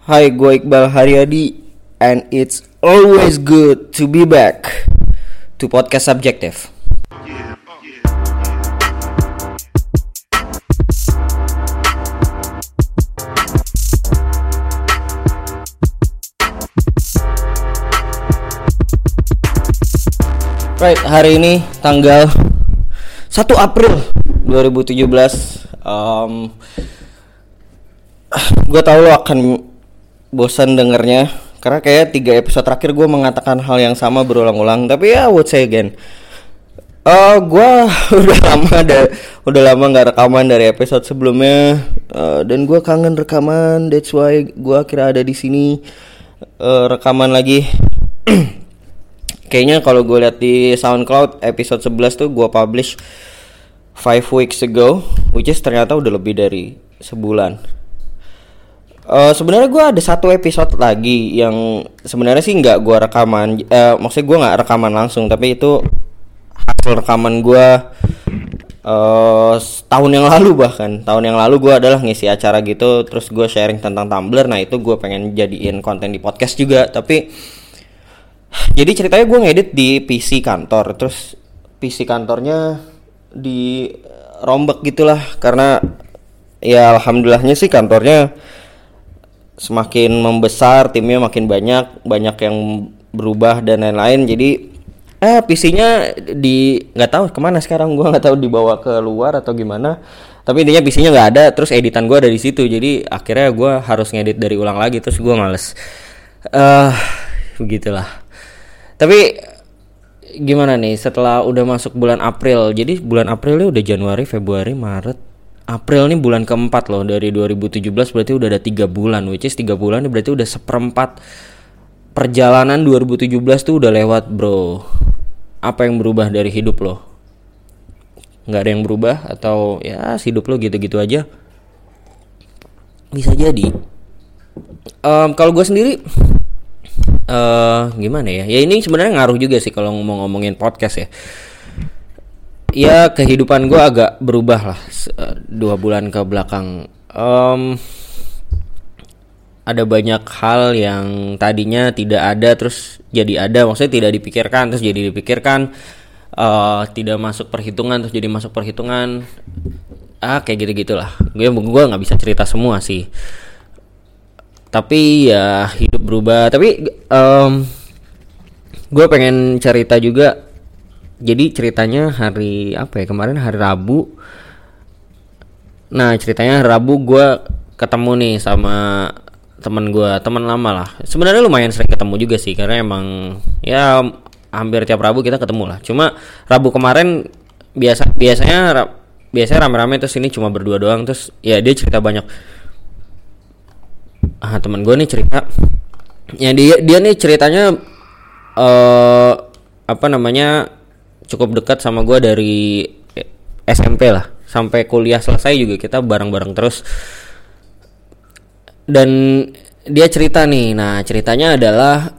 Hai, gue Iqbal Haryadi and it's always good to be back to podcast subjektif. Right, hari ini tanggal 1 April 2017 um, Gue tau lo akan bosan dengernya. Karena kayak tiga episode terakhir gue mengatakan hal yang sama berulang-ulang. Tapi ya would say again. Uh, Gue udah lama ada, udah lama nggak rekaman dari episode sebelumnya. Uh, Dan gue kangen rekaman. That's why gue akhirnya ada di sini. Uh, rekaman lagi. Kayaknya kalau gue lihat di SoundCloud episode 11 tuh gue publish 5 weeks ago, which is ternyata udah lebih dari sebulan. Uh, sebenarnya gue ada satu episode lagi yang sebenarnya sih nggak gue rekaman, uh, maksudnya gue nggak rekaman langsung, tapi itu hasil rekaman gue uh, tahun yang lalu bahkan. Tahun yang lalu gue adalah ngisi acara gitu, terus gue sharing tentang Tumblr, nah itu gue pengen jadiin konten di podcast juga, tapi jadi ceritanya gue ngedit di PC kantor terus PC kantornya di rombak gitulah karena ya alhamdulillahnya sih kantornya semakin membesar timnya makin banyak banyak yang berubah dan lain-lain. Jadi eh PC-nya di nggak tahu ke mana sekarang gue nggak tahu dibawa ke luar atau gimana. Tapi intinya PC-nya nggak ada terus editan gue ada di situ. Jadi akhirnya gue harus ngedit dari ulang lagi terus gue males. Eh uh, begitulah. Tapi gimana nih setelah udah masuk bulan April. Jadi bulan April ini udah Januari, Februari, Maret, April nih bulan keempat loh dari 2017 berarti udah ada tiga bulan, which is tiga bulan berarti udah seperempat perjalanan 2017 tuh udah lewat bro. Apa yang berubah dari hidup lo? Nggak ada yang berubah atau ya hidup lo gitu-gitu aja? Bisa jadi. Um, kalau gue sendiri uh, gimana ya? Ya ini sebenarnya ngaruh juga sih kalau ngomong ngomongin podcast ya. Ya kehidupan gue agak berubah lah dua bulan ke belakang. Um, ada banyak hal yang tadinya tidak ada terus jadi ada, maksudnya tidak dipikirkan terus jadi dipikirkan. Uh, tidak masuk perhitungan terus jadi masuk perhitungan. Ah kayak gitu gitulah. Gue gue nggak bisa cerita semua sih tapi ya hidup berubah tapi um, gue pengen cerita juga jadi ceritanya hari apa ya kemarin hari Rabu. Nah ceritanya hari Rabu gue ketemu nih sama teman gue teman lama lah. Sebenarnya lumayan sering ketemu juga sih karena emang ya hampir tiap Rabu kita ketemu lah. Cuma Rabu kemarin biasa biasanya biasanya rame-rame terus ini cuma berdua doang. Terus ya dia cerita banyak. Ah teman gue nih cerita. Ya dia dia nih ceritanya uh, apa namanya cukup dekat sama gue dari SMP lah. Sampai kuliah selesai juga kita bareng-bareng terus. Dan dia cerita nih nah ceritanya adalah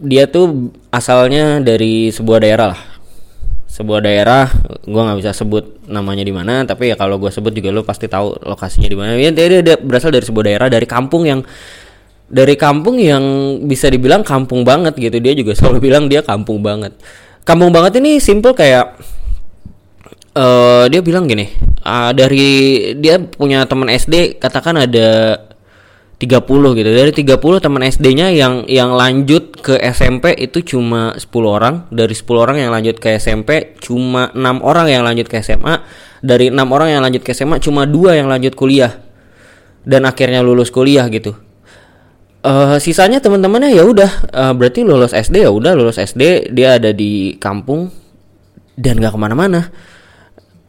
dia tuh asalnya dari sebuah daerah lah. Sebuah daerah gue nggak bisa sebut namanya di mana tapi ya kalau gue sebut juga lo pasti tahu lokasinya di mana. Ya dia, dia berasal dari sebuah daerah dari kampung yang dari kampung yang bisa dibilang kampung banget gitu dia juga selalu bilang dia kampung banget kampung banget ini simple kayak uh, dia bilang gini uh, dari dia punya teman SD katakan ada 30 gitu. Dari 30 teman SD-nya yang yang lanjut ke SMP itu cuma 10 orang. Dari 10 orang yang lanjut ke SMP cuma 6 orang yang lanjut ke SMA. Dari 6 orang yang lanjut ke SMA cuma dua yang lanjut kuliah. Dan akhirnya lulus kuliah gitu. Uh, sisanya teman-temannya ya udah uh, berarti lulus SD ya udah lulus SD dia ada di kampung dan nggak ke mana-mana.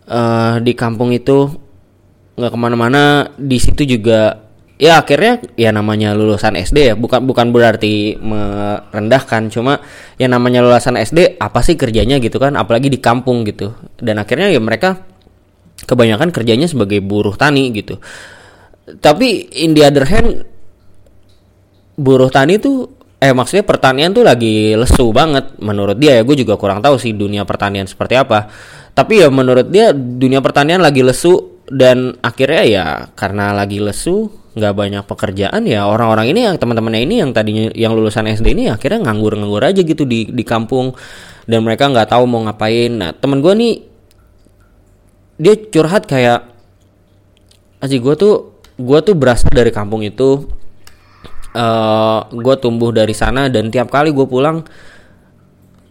Uh, di kampung itu nggak ke mana-mana di situ juga ya akhirnya ya namanya lulusan SD ya bukan bukan berarti merendahkan cuma ya namanya lulusan SD apa sih kerjanya gitu kan apalagi di kampung gitu. Dan akhirnya ya mereka kebanyakan kerjanya sebagai buruh tani gitu. Tapi in the other hand buruh tani tuh eh maksudnya pertanian tuh lagi lesu banget. Menurut dia ya gue juga kurang tahu sih dunia pertanian seperti apa. Tapi ya menurut dia dunia pertanian lagi lesu dan akhirnya ya karena lagi lesu nggak banyak pekerjaan ya orang-orang ini yang teman-temannya ini yang tadinya yang lulusan SD ini akhirnya nganggur-nganggur aja gitu di di kampung. Dan mereka nggak tahu mau ngapain. Nah temen gue nih dia curhat kayak aja gue tuh gue tuh berasal dari kampung itu uh, gue tumbuh dari sana dan tiap kali gue pulang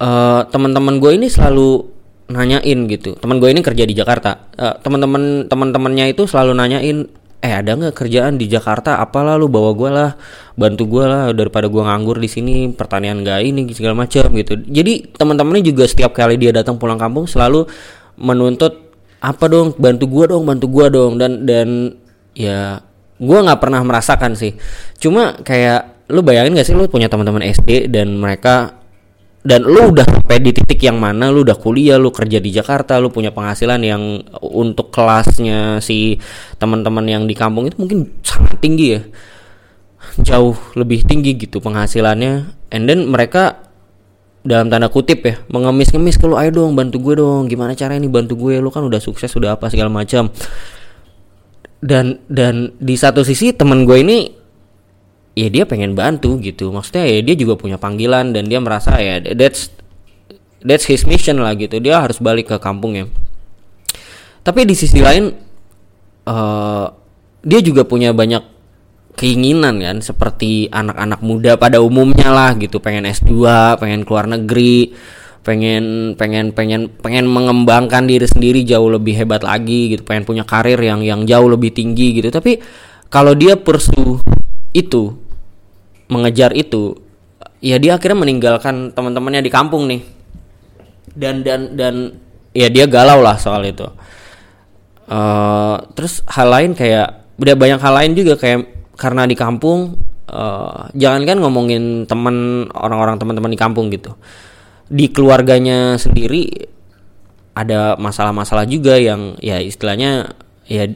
uh, teman-teman gue ini selalu nanyain gitu. Teman gue ini kerja di Jakarta. Uh, teman-teman teman-temannya itu selalu nanyain eh ada nggak kerjaan di Jakarta? Apalah lu bawa gue lah bantu gue lah daripada gue nganggur di sini pertanian gak ini segala macam gitu. Jadi teman-temannya juga setiap kali dia datang pulang kampung selalu menuntut apa dong? Bantu gue dong bantu gue dong. Dan dan ya gue nggak pernah merasakan sih. Cuma kayak lu bayangin gak sih lu punya teman-teman SD dan mereka dan lu udah sampai di titik yang mana lu udah kuliah lu kerja di Jakarta lu punya penghasilan yang untuk kelasnya si teman-teman yang di kampung itu mungkin sangat tinggi ya. Jauh lebih tinggi gitu penghasilannya. And then mereka dalam tanda kutip ya mengemis-ngemis kalau ayo dong bantu gue dong. Gimana cara ini bantu gue? Lu kan udah sukses sudah apa segala macam dan dan di satu sisi teman gue ini ya dia pengen bantu gitu. Maksudnya ya dia juga punya panggilan dan dia merasa ya that's that's his mission lah gitu. Dia harus balik ke kampungnya tapi di sisi lain uh, dia juga punya banyak keinginan kan seperti anak-anak muda pada umumnya lah gitu. Pengen S2 pengen keluar negeri pengen pengen pengen pengen mengembangkan diri sendiri jauh lebih hebat lagi gitu. Pengen punya karir yang yang jauh lebih tinggi gitu. Tapi kalau dia pursue itu mengejar itu ya dia akhirnya meninggalkan teman-temannya di kampung nih. Dan dan dan ya dia galau lah soal itu. Uh, terus hal lain kayak udah banyak hal lain juga kayak karena di kampung uh, jangan kan ngomongin teman orang-orang teman-teman di kampung gitu di keluarganya sendiri ada masalah-masalah juga yang ya istilahnya ya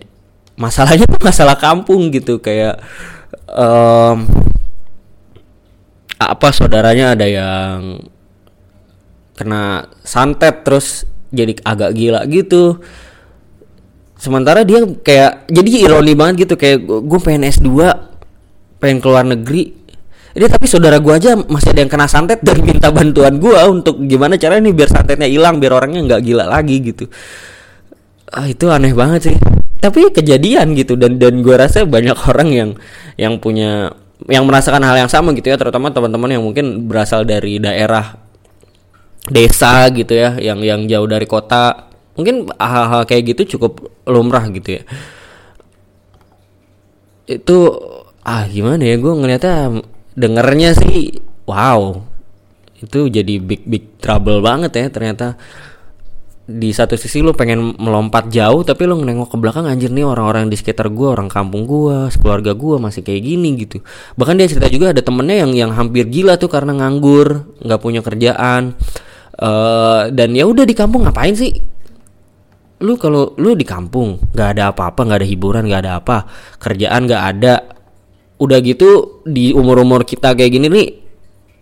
masalahnya tuh masalah kampung gitu. Kayak um, apa saudaranya ada yang kena santet terus jadi agak gila gitu. Sementara dia kayak jadi ironi banget gitu kayak gue pengen S2 pengen keluar negeri ini tapi saudara gue aja masih ada yang kena santet dan minta bantuan gue untuk gimana caranya nih biar santetnya hilang biar orangnya nggak gila lagi gitu. Ah itu aneh banget sih. Tapi kejadian gitu dan dan gue rasa banyak orang yang yang punya yang merasakan hal yang sama gitu ya terutama teman-teman yang mungkin berasal dari daerah desa gitu ya yang yang jauh dari kota. Mungkin hal-hal kayak gitu cukup lumrah gitu ya. Itu ah gimana ya gue ngeliatnya dengernya sih wow itu jadi big big trouble banget ya ternyata. Di satu sisi lu pengen melompat jauh tapi lu nengok ke belakang anjir nih orang-orang di sekitar gua orang kampung gua keluarga gua masih kayak gini gitu. Bahkan dia cerita juga ada temennya yang yang hampir gila tuh karena nganggur nggak punya kerjaan uh, dan ya udah di kampung ngapain sih? Lu kalau lu di kampung nggak ada apa-apa nggak ada hiburan nggak ada apa kerjaan nggak ada udah gitu di umur umur kita kayak gini nih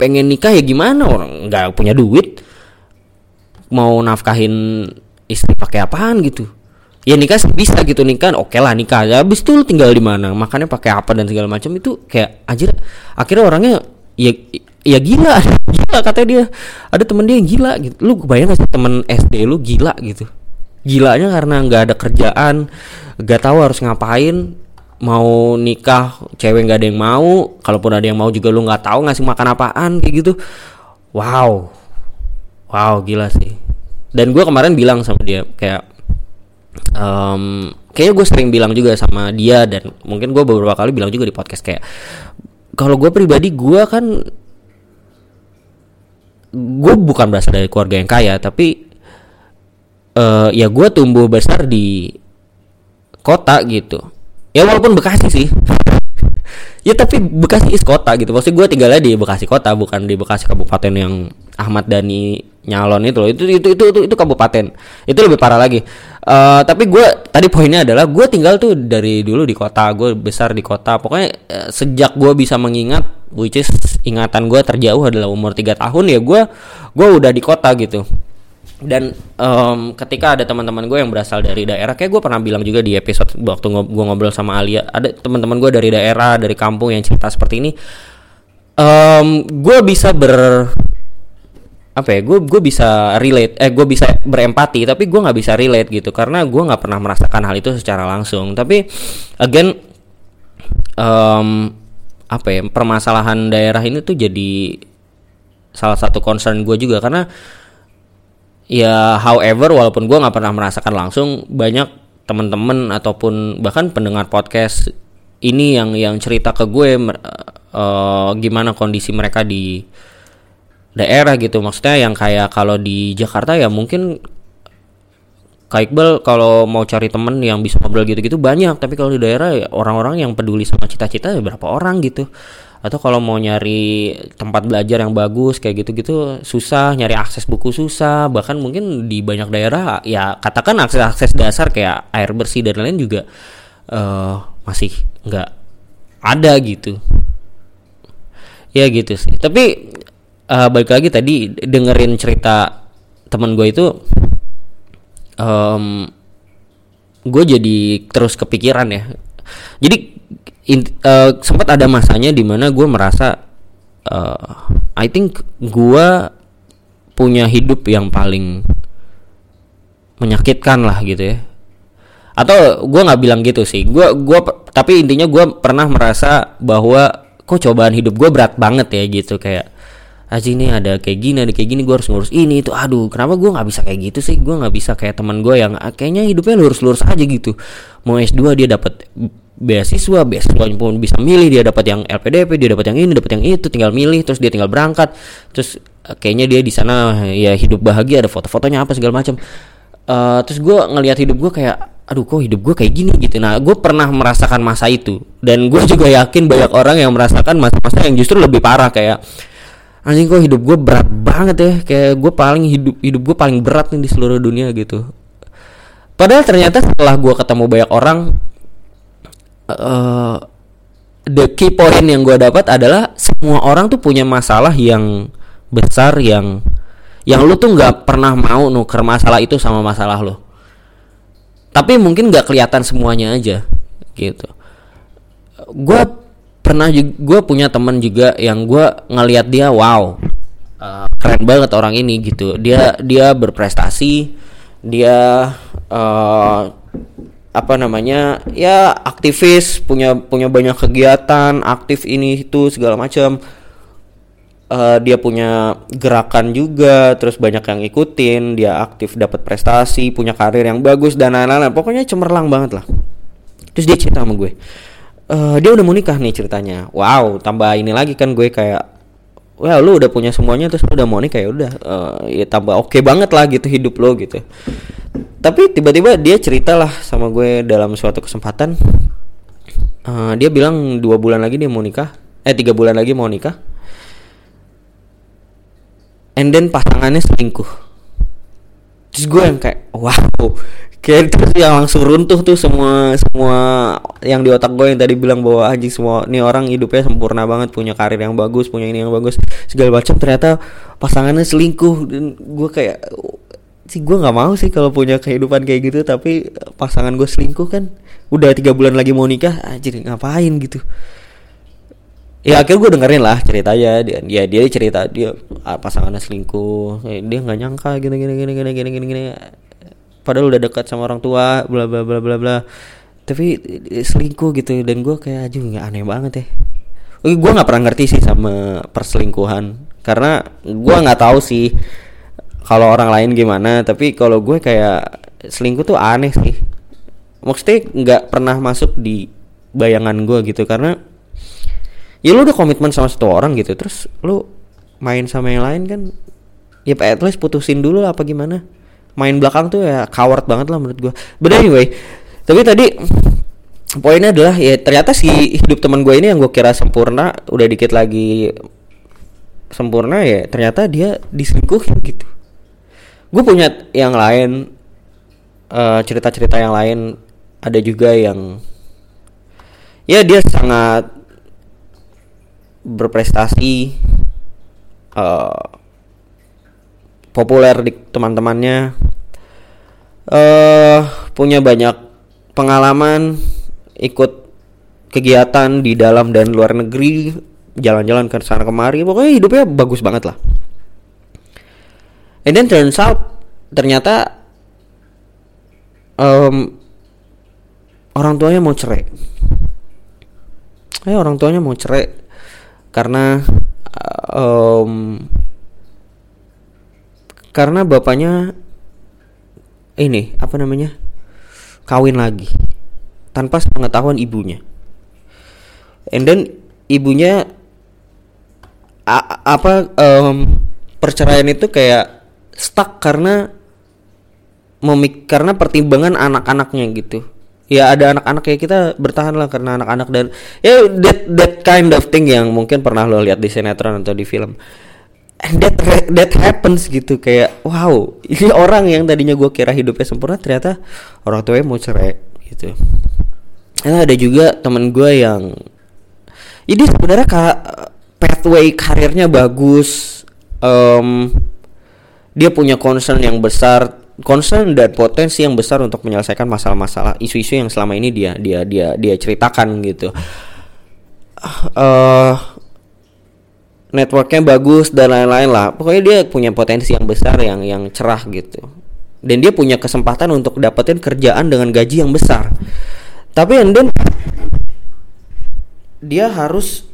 pengen nikah ya gimana? Orang nggak punya duit. Mau nafkahin istri pakai apaan gitu? Ya nikah bisa gitu nikah. Oke lah nikah ya habis itu tinggal di mana? Makannya pakai apa dan segala macam itu kayak aja akhirnya orangnya ya ya gila. Gila katanya dia. Ada temen dia yang gila gitu. Lu bayang gak sih temen SD lu gila gitu? Gilanya karena nggak ada kerjaan nggak tahu harus ngapain mau nikah cewek nggak ada yang mau kalaupun ada yang mau juga lu nggak tahu ngasih makan apaan kayak gitu. Wow. Wow gila sih. Dan gue kemarin bilang sama dia kayak um, kayaknya gue sering bilang juga sama dia dan mungkin gue beberapa kali bilang juga di podcast kayak kalau gue pribadi gue kan gue bukan berasal dari keluarga yang kaya tapi uh, ya gue tumbuh besar di kota gitu ya walaupun Bekasi sih. Ya tapi Bekasi is kota gitu. Maksud gue tinggalnya di Bekasi kota bukan di Bekasi kabupaten yang Ahmad Dhani nyalon itu loh. Itu itu itu itu, itu kabupaten. Itu lebih parah lagi. Uh, tapi gue tadi poinnya adalah gue tinggal tuh dari dulu di kota gue besar di kota. Pokoknya uh, sejak gue bisa mengingat which is ingatan gue terjauh adalah umur 3 tahun ya gue gue udah di kota gitu dan um, ketika ada teman-teman gue yang berasal dari daerah kayak gue pernah bilang juga di episode waktu gue ngobrol sama Alia ada teman-teman gue dari daerah dari kampung yang cerita seperti ini um, gue bisa ber apa ya gue gue bisa relate eh gue bisa berempati tapi gue nggak bisa relate gitu karena gue nggak pernah merasakan hal itu secara langsung. Tapi again um, apa ya permasalahan daerah ini tuh jadi salah satu concern gue juga karena ya however walaupun gue nggak pernah merasakan langsung banyak teman-teman ataupun bahkan pendengar podcast ini yang yang cerita ke gue uh, gimana kondisi mereka di daerah gitu. Maksudnya yang kayak kalau di Jakarta ya mungkin Kak kalau mau cari temen yang bisa ngobrol gitu-gitu banyak. Tapi kalau di daerah ya orang-orang yang peduli sama cita-cita ya berapa orang gitu atau kalau mau nyari tempat belajar yang bagus kayak gitu-gitu susah nyari akses buku susah. Bahkan mungkin di banyak daerah ya katakan akses-akses dasar kayak air bersih dan lain juga uh, masih nggak ada gitu. Ya gitu sih. Tapi uh, balik lagi tadi dengerin cerita teman gue itu um, gue jadi terus kepikiran ya. Jadi uh, sempat ada masanya di mana gue merasa uh, I think gue punya hidup yang paling menyakitkan lah gitu ya. Atau gue nggak bilang gitu sih. Gue gua tapi intinya gue pernah merasa bahwa kok cobaan hidup gue berat banget ya gitu. Kayak aja ini ada kayak gini ada kayak gini gue harus ngurus ini itu. Aduh kenapa gue nggak bisa kayak gitu sih? Gue nggak bisa kayak teman gue yang ah, kayaknya hidupnya lurus-lurus aja gitu. Mau S2 dia dapat beasiswa beasiswa pun bisa milih dia dapat yang LPDP dia dapat yang ini dapat yang itu tinggal milih terus dia tinggal berangkat terus uh, kayaknya dia di sana ya hidup bahagia ada foto-fotonya apa segala macam. Uh, terus gue ngelihat hidup gue kayak aduh kok hidup gue kayak gini? Gitu. Nah gue pernah merasakan masa itu dan gue juga yakin banyak orang yang merasakan masa-masa yang justru lebih parah kayak anjing kok hidup gue berat banget ya kayak gue paling hidup hidup gue paling berat nih di seluruh dunia gitu. Padahal ternyata setelah gue ketemu banyak orang uh, the key point yang gue dapat adalah semua orang tuh punya masalah yang besar yang yang lu tuh nggak pernah mau nuker masalah itu sama masalah lo tapi mungkin nggak kelihatan semuanya aja gitu. Gue pernah gue punya teman juga yang gue ngelihat dia wow uh, keren banget orang ini gitu. Dia dia berprestasi dia uh, apa namanya ya aktivis punya punya banyak kegiatan aktif ini itu segala macam. Uh, dia punya gerakan juga terus banyak yang ikutin dia aktif dapat prestasi punya karir yang bagus dan lain-lain. Pokoknya cemerlang banget lah. Terus dia cerita sama gue. Uh, dia udah mau nikah nih ceritanya. Wow tambah ini lagi kan gue kayak Wah lu udah punya semuanya terus udah mau nikah ya udah uh, ya tambah oke okay banget lah gitu hidup lo gitu tapi tiba-tiba dia ceritalah sama gue dalam suatu kesempatan. Uh, dia bilang dua bulan lagi dia mau nikah. Eh tiga bulan lagi mau nikah. And then pasangannya selingkuh. Terus gue yang kayak wow. Kayak itu yang langsung runtuh tuh semua semua yang di otak gue yang tadi bilang bahwa anjing semua ini orang hidupnya sempurna banget punya karir yang bagus punya ini yang bagus. Segala macam ternyata pasangannya selingkuh. Dan gue kayak sih gue nggak mau sih kalau punya kehidupan kayak gitu tapi pasangan gue selingkuh kan udah tiga bulan lagi mau nikah anjir ngapain gitu. Ya akhirnya gue dengerin lah ceritanya dia ya dia cerita dia ah, pasangannya selingkuh eh, dia nggak nyangka gini gini gini gini gini gini padahal udah dekat sama orang tua bla bla bla bla bla. Tapi selingkuh gitu dan gue kayak aja nggak aneh banget ya. Gue nggak pernah ngerti sih sama perselingkuhan karena gue nggak tahu sih kalau orang lain gimana tapi kalau gue kayak selingkuh tuh aneh sih. Maksudnya nggak pernah masuk di bayangan gue gitu karena ya lu udah komitmen sama satu orang gitu terus lu main sama yang lain kan ya at least putusin dulu lah apa gimana. Main belakang tuh ya coward banget lah menurut gue but anyway tapi tadi poinnya adalah ya ternyata si hidup teman gue ini yang gue kira sempurna udah dikit lagi sempurna ya ternyata dia diselingkuhin gitu gue punya yang lain eh, cerita-cerita yang lain. Ada juga yang ya dia sangat berprestasi uh, populer di teman-temannya. Uh, punya banyak pengalaman ikut kegiatan di dalam dan luar negeri jalan-jalan ke sana kemari. Pokoknya hidupnya bagus banget lah and then turns out ternyata um, orang tuanya mau cerai. Eh orang tuanya mau cerai karena um, karena bapaknya ini apa namanya kawin lagi tanpa pengetahuan ibunya. And then ibunya a, apa um, perceraian itu kayak stuck karena memik karena pertimbangan anak-anaknya gitu. Ya ada anak-anak ya kita bertahan lah karena anak-anak dan ya that that kind of thing yang mungkin pernah lo lihat di sinetron atau di film. And that that happens gitu kayak wow ini orang yang tadinya gue kira hidupnya sempurna ternyata orang tuanya mau cerai gitu. Nah, ada juga temen gue yang ini sebenarnya kak pathway karirnya bagus um, dia punya concern yang besar concern dan potensi yang besar untuk menyelesaikan masalah-masalah isu-isu yang selama ini dia dia dia dia ceritakan gitu. Uh, networknya bagus dan lain-lain lah. Pokoknya dia punya potensi yang besar yang yang cerah gitu. Dan dia punya kesempatan untuk dapetin kerjaan dengan gaji yang besar. Tapi and dia harus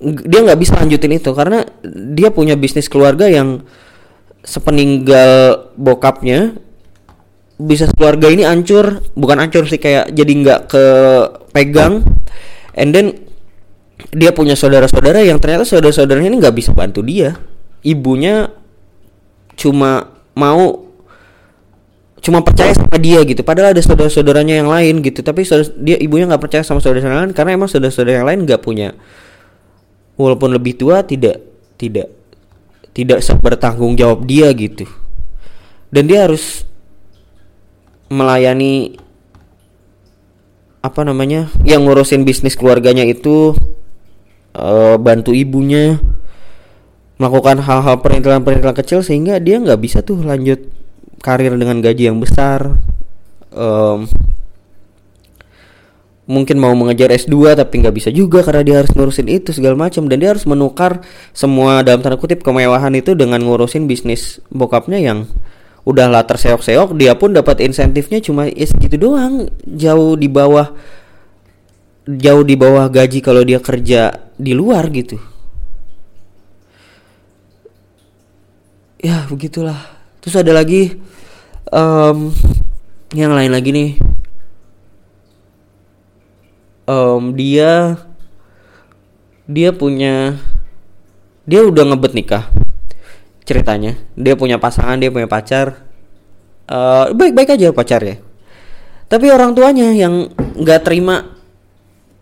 dia nggak bisa lanjutin itu karena dia punya bisnis keluarga yang sepeninggal bokapnya bisa keluarga ini hancur bukan hancur sih kayak jadi nggak kepegang. And then dia punya saudara-saudara yang ternyata saudara-saudaranya ini nggak bisa bantu dia. Ibunya cuma mau cuma percaya sama dia gitu. Padahal ada saudara-saudaranya yang lain gitu tapi saudara, dia ibunya nggak percaya sama saudara-saudara lain karena emang saudara-saudara yang lain nggak punya walaupun lebih tua tidak tidak tidak bertanggung jawab dia gitu. Dan dia harus melayani apa namanya yang ngurusin bisnis keluarganya itu uh, bantu ibunya melakukan hal-hal perintilan-perintilan kecil sehingga dia nggak bisa tuh lanjut karir dengan gaji yang besar um, mungkin mau mengejar S2 tapi nggak bisa juga karena dia harus ngurusin itu segala macam. Dan dia harus menukar semua dalam tanda kutip kemewahan itu dengan ngurusin bisnis bokapnya yang udahlah terseok-seok. Dia pun dapat insentifnya cuma ya segitu doang. Jauh di bawah jauh di bawah gaji kalau dia kerja di luar gitu. Ya begitulah. Terus ada lagi um, yang lain lagi nih um, dia dia punya dia udah ngebet nikah ceritanya. Dia punya pasangan dia punya pacar. Uh, baik-baik aja pacarnya tapi orang tuanya yang nggak terima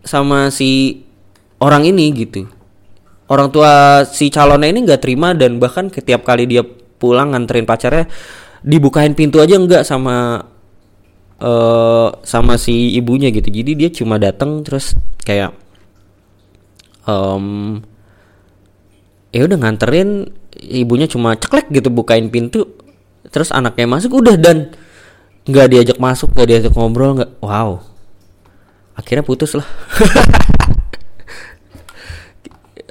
sama si orang ini gitu. Orang tua si calonnya ini nggak terima dan bahkan setiap kali dia pulang nganterin pacarnya dibukain pintu aja nggak sama uh, sama si ibunya gitu. Jadi dia cuma datang terus kayak um, ya udah nganterin ibunya cuma ceklek gitu bukain pintu terus anaknya masuk udah dan nggak diajak masuk nggak diajak ngobrol nggak wow. Akhirnya putus lah.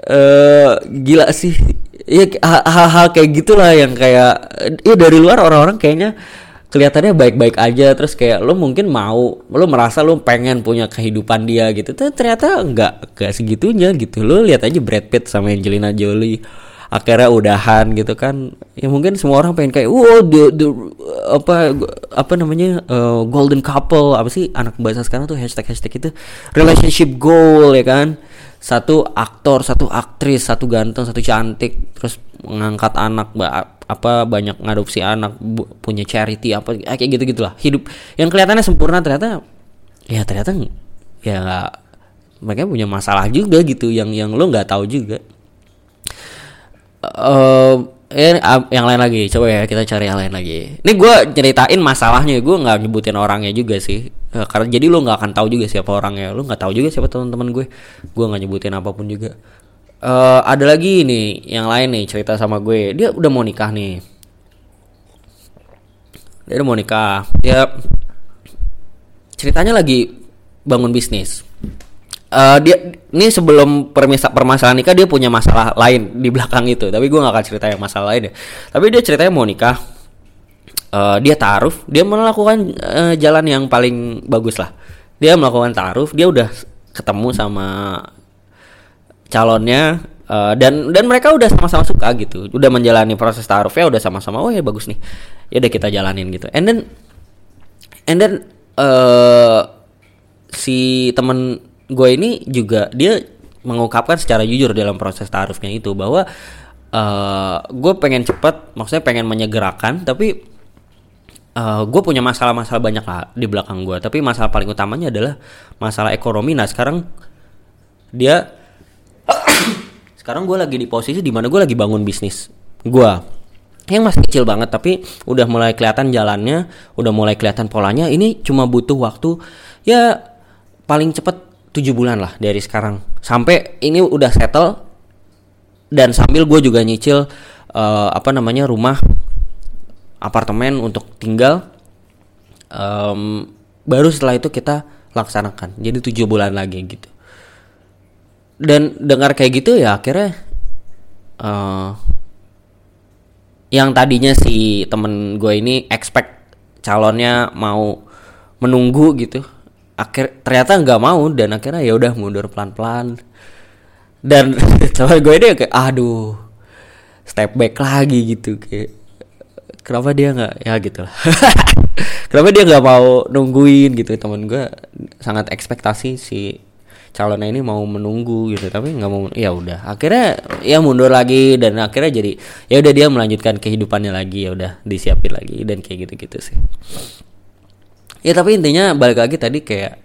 Uh, gila sih. Ya hal-hal kayak gitulah yang kayak ya dari luar orang-orang kayaknya kelihatannya baik-baik aja terus kayak lo mungkin mau lo merasa lo pengen punya kehidupan dia gitu tapi ternyata nggak nggak segitunya gitu. Lo lihat aja Brad Pitt sama Angelina Jolie akhirnya udahan gitu kan. Ya mungkin semua orang pengen kayak wow the, the apa apa namanya uh, golden couple. Apa sih anak bahasa sekarang tuh hashtag hashtag itu? Relationship goal ya kan satu aktor satu aktris satu ganteng satu cantik terus mengangkat anak apa banyak ngadopsi anak punya charity apa kayak gitu gitulah hidup yang kelihatannya sempurna ternyata ya ternyata ya mereka punya masalah juga gitu yang yang lo nggak tahu juga. Uh, eh yang lain lagi coba ya kita cari yang lain lagi. Ini gue ceritain masalahnya gue nggak nyebutin orangnya juga sih uh, karena jadi lo nggak akan tahu juga siapa orangnya. Lo nggak tahu juga siapa teman-teman gue. Gue nggak nyebutin apa pun juga. Uh, ada lagi nih yang lain nih cerita sama gue. Dia udah mau nikah nih. Dia udah mau nikah. Dia ceritanya lagi bangun bisnis. Uh, dia ini sebelum permisa permasalahan nikah dia punya masalah lain di belakang itu. Tapi gue gak akan cerita yang masalah lain ya. Tapi dia ceritanya mau nikah uh, dia taruh dia melakukan uh, jalan yang paling bagus lah. Dia melakukan taruh dia udah ketemu sama calonnya uh, dan dan mereka udah sama-sama suka gitu. Udah menjalani proses taruhnya udah sama-sama oh ya bagus nih. Ya udah kita jalanin gitu. And then and then uh, si temen gue ini juga dia mengungkapkan secara jujur dalam proses taruhnya itu bahwa uh, gue pengen cepet maksudnya pengen menyegerakan tapi uh, gue punya masalah-masalah banyak lah di belakang gue tapi masalah paling utamanya adalah masalah ekonomi. Nah sekarang dia sekarang gue lagi di posisi di mana gue lagi bangun bisnis gue yang masih kecil banget tapi udah mulai kelihatan jalannya udah mulai kelihatan polanya. Ini cuma butuh waktu ya paling cepet 7 bulan lah dari sekarang. Sampai ini udah settle dan sambil gue juga nyicil uh, apa namanya rumah apartemen untuk tinggal um, baru setelah itu kita laksanakan. Jadi tujuh bulan lagi gitu. Dan dengar kayak gitu ya akhirnya uh, yang tadinya si temen gue ini expect calonnya mau menunggu gitu akhir ternyata nggak mau dan akhirnya ya udah mundur pelan pelan dan teman gue ini kayak aduh step back lagi gitu kayak kenapa dia nggak ya gitu lah. Kenapa dia nggak mau nungguin gitu? Teman gue sangat ekspektasi si calonnya ini mau menunggu gitu tapi nggak mau ya udah. Akhirnya ya mundur lagi dan akhirnya jadi ya udah dia melanjutkan kehidupannya lagi ya udah disiapin lagi dan kayak gitu gitu sih. Ya tapi intinya balik lagi tadi kayak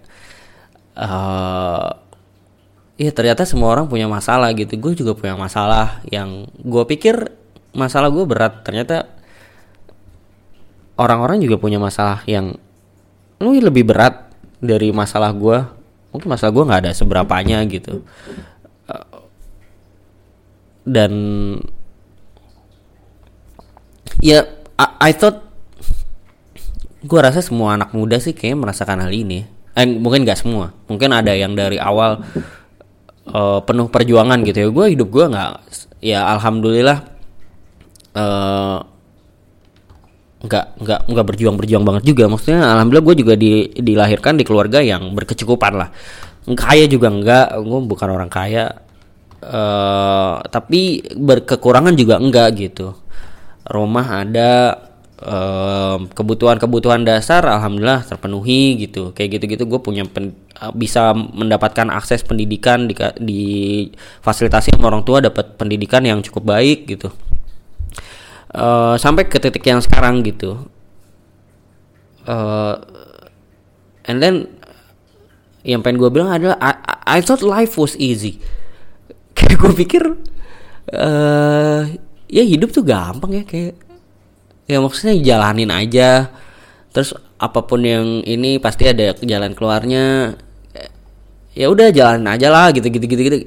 uh, ya ternyata semua orang punya masalah gitu. Gue juga punya masalah yang gue pikir masalah gue berat. Ternyata orang-orang juga punya masalah yang lu lebih berat dari masalah gue mungkin masalah gue nggak ada seberapanya gitu. Dan ya I, I thought gue rasa semua anak muda sih kayaknya merasakan hal ini. Eh, mungkin nggak semua. Mungkin ada yang dari awal uh, penuh perjuangan gitu ya. Gue hidup gue nggak ya alhamdulillah uh, nggak nggak nggak berjuang berjuang banget juga. Maksudnya alhamdulillah gue juga di, dilahirkan di keluarga yang berkecukupan lah. Kaya juga enggak gue bukan orang kaya. Uh, tapi berkekurangan juga enggak gitu. Rumah ada uh, kebutuhan-kebutuhan dasar alhamdulillah terpenuhi gitu. Kayak gitu-gitu gue punya pen, bisa mendapatkan akses pendidikan di, di fasilitasi orang tua dapat pendidikan yang cukup baik gitu uh, sampai ke titik yang sekarang gitu. Uh, and then yang pengen gue bilang adalah I, I thought life was easy. Kayak gue pikir uh, ya hidup tuh gampang ya kayak ya maksudnya jalanin aja. Terus apa pun yang ini pasti ada jalan keluarnya ya udah jalan aja lah gitu gitu gitu gitu.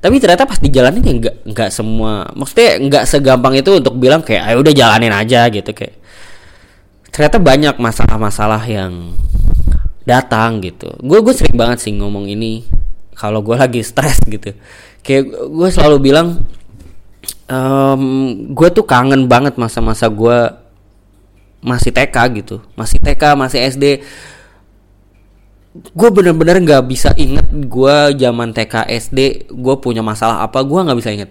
Tapi ternyata pas dijalanin ya nggak nggak semua maksudnya nggak segampang itu untuk bilang kayak ayo udah jalanin aja gitu kayak. Ternyata banyak masalah-masalah yang datang gitu. Gue gue sering banget sih ngomong ini kalau gue lagi stres gitu. Kayak gue selalu bilang um, gue tuh kangen banget masa-masa gue masih TK gitu masih TK masih SD gue bener-bener nggak bisa inget gue zaman TK SD gue punya masalah apa gue nggak bisa inget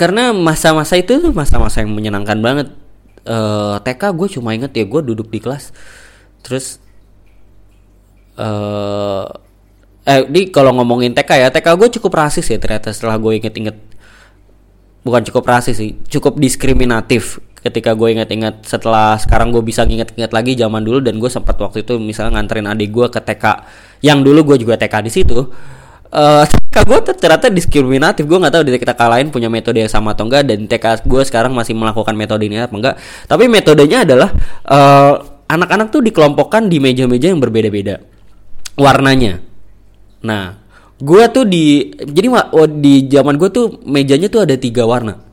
karena masa-masa itu masa-masa yang menyenangkan banget. Uh, eh, TK gue cuma inget ya gue duduk di kelas. Terus uh, eh di kalau ngomongin TK ya TK gue cukup rasis ya ternyata setelah gue inget-inget bukan cukup rasis sih cukup diskriminatif ketika gue inget-inget setelah sekarang gue bisa nginget-inget lagi zaman dulu dan gue sempat waktu itu misalnya nganterin adik gue ke TK yang dulu gue juga TK di situ. Uh, TK gue ternyata diskriminatif. Gue nggak tahu di TK lain punya metode yang sama atau enggak dan TK gue sekarang masih melakukan metode ini apa enggak tapi metodenya adalah uh, anak-anak tuh dikelompokkan di meja-meja yang berbeda-beda. Warnanya. Nah gue tuh di jadi di zaman gue tuh mejanya tuh ada tiga warna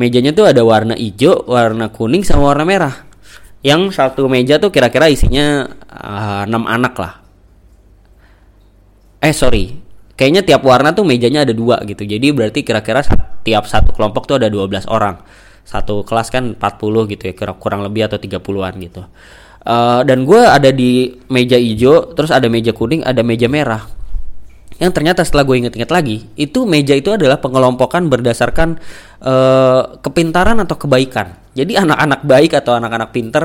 mejanya tuh ada warna hijau warna kuning sama warna merah. Yang satu meja tuh kira-kira isinya uh, 6 anak lah. Eh sorry. Kayaknya tiap warna tuh mejanya ada dua gitu. Jadi berarti kira-kira tiap satu kelompok tuh ada 12 orang. Satu kelas kan 40 gitu ya kurang lebih atau 30-an gitu. Uh, dan gue ada di meja hijau terus ada meja kuning ada meja merah yang ternyata setelah gue inget-inget lagi itu meja itu adalah pengelompokan berdasarkan uh, kepintaran atau kebaikan. Jadi anak-anak baik atau anak-anak pinter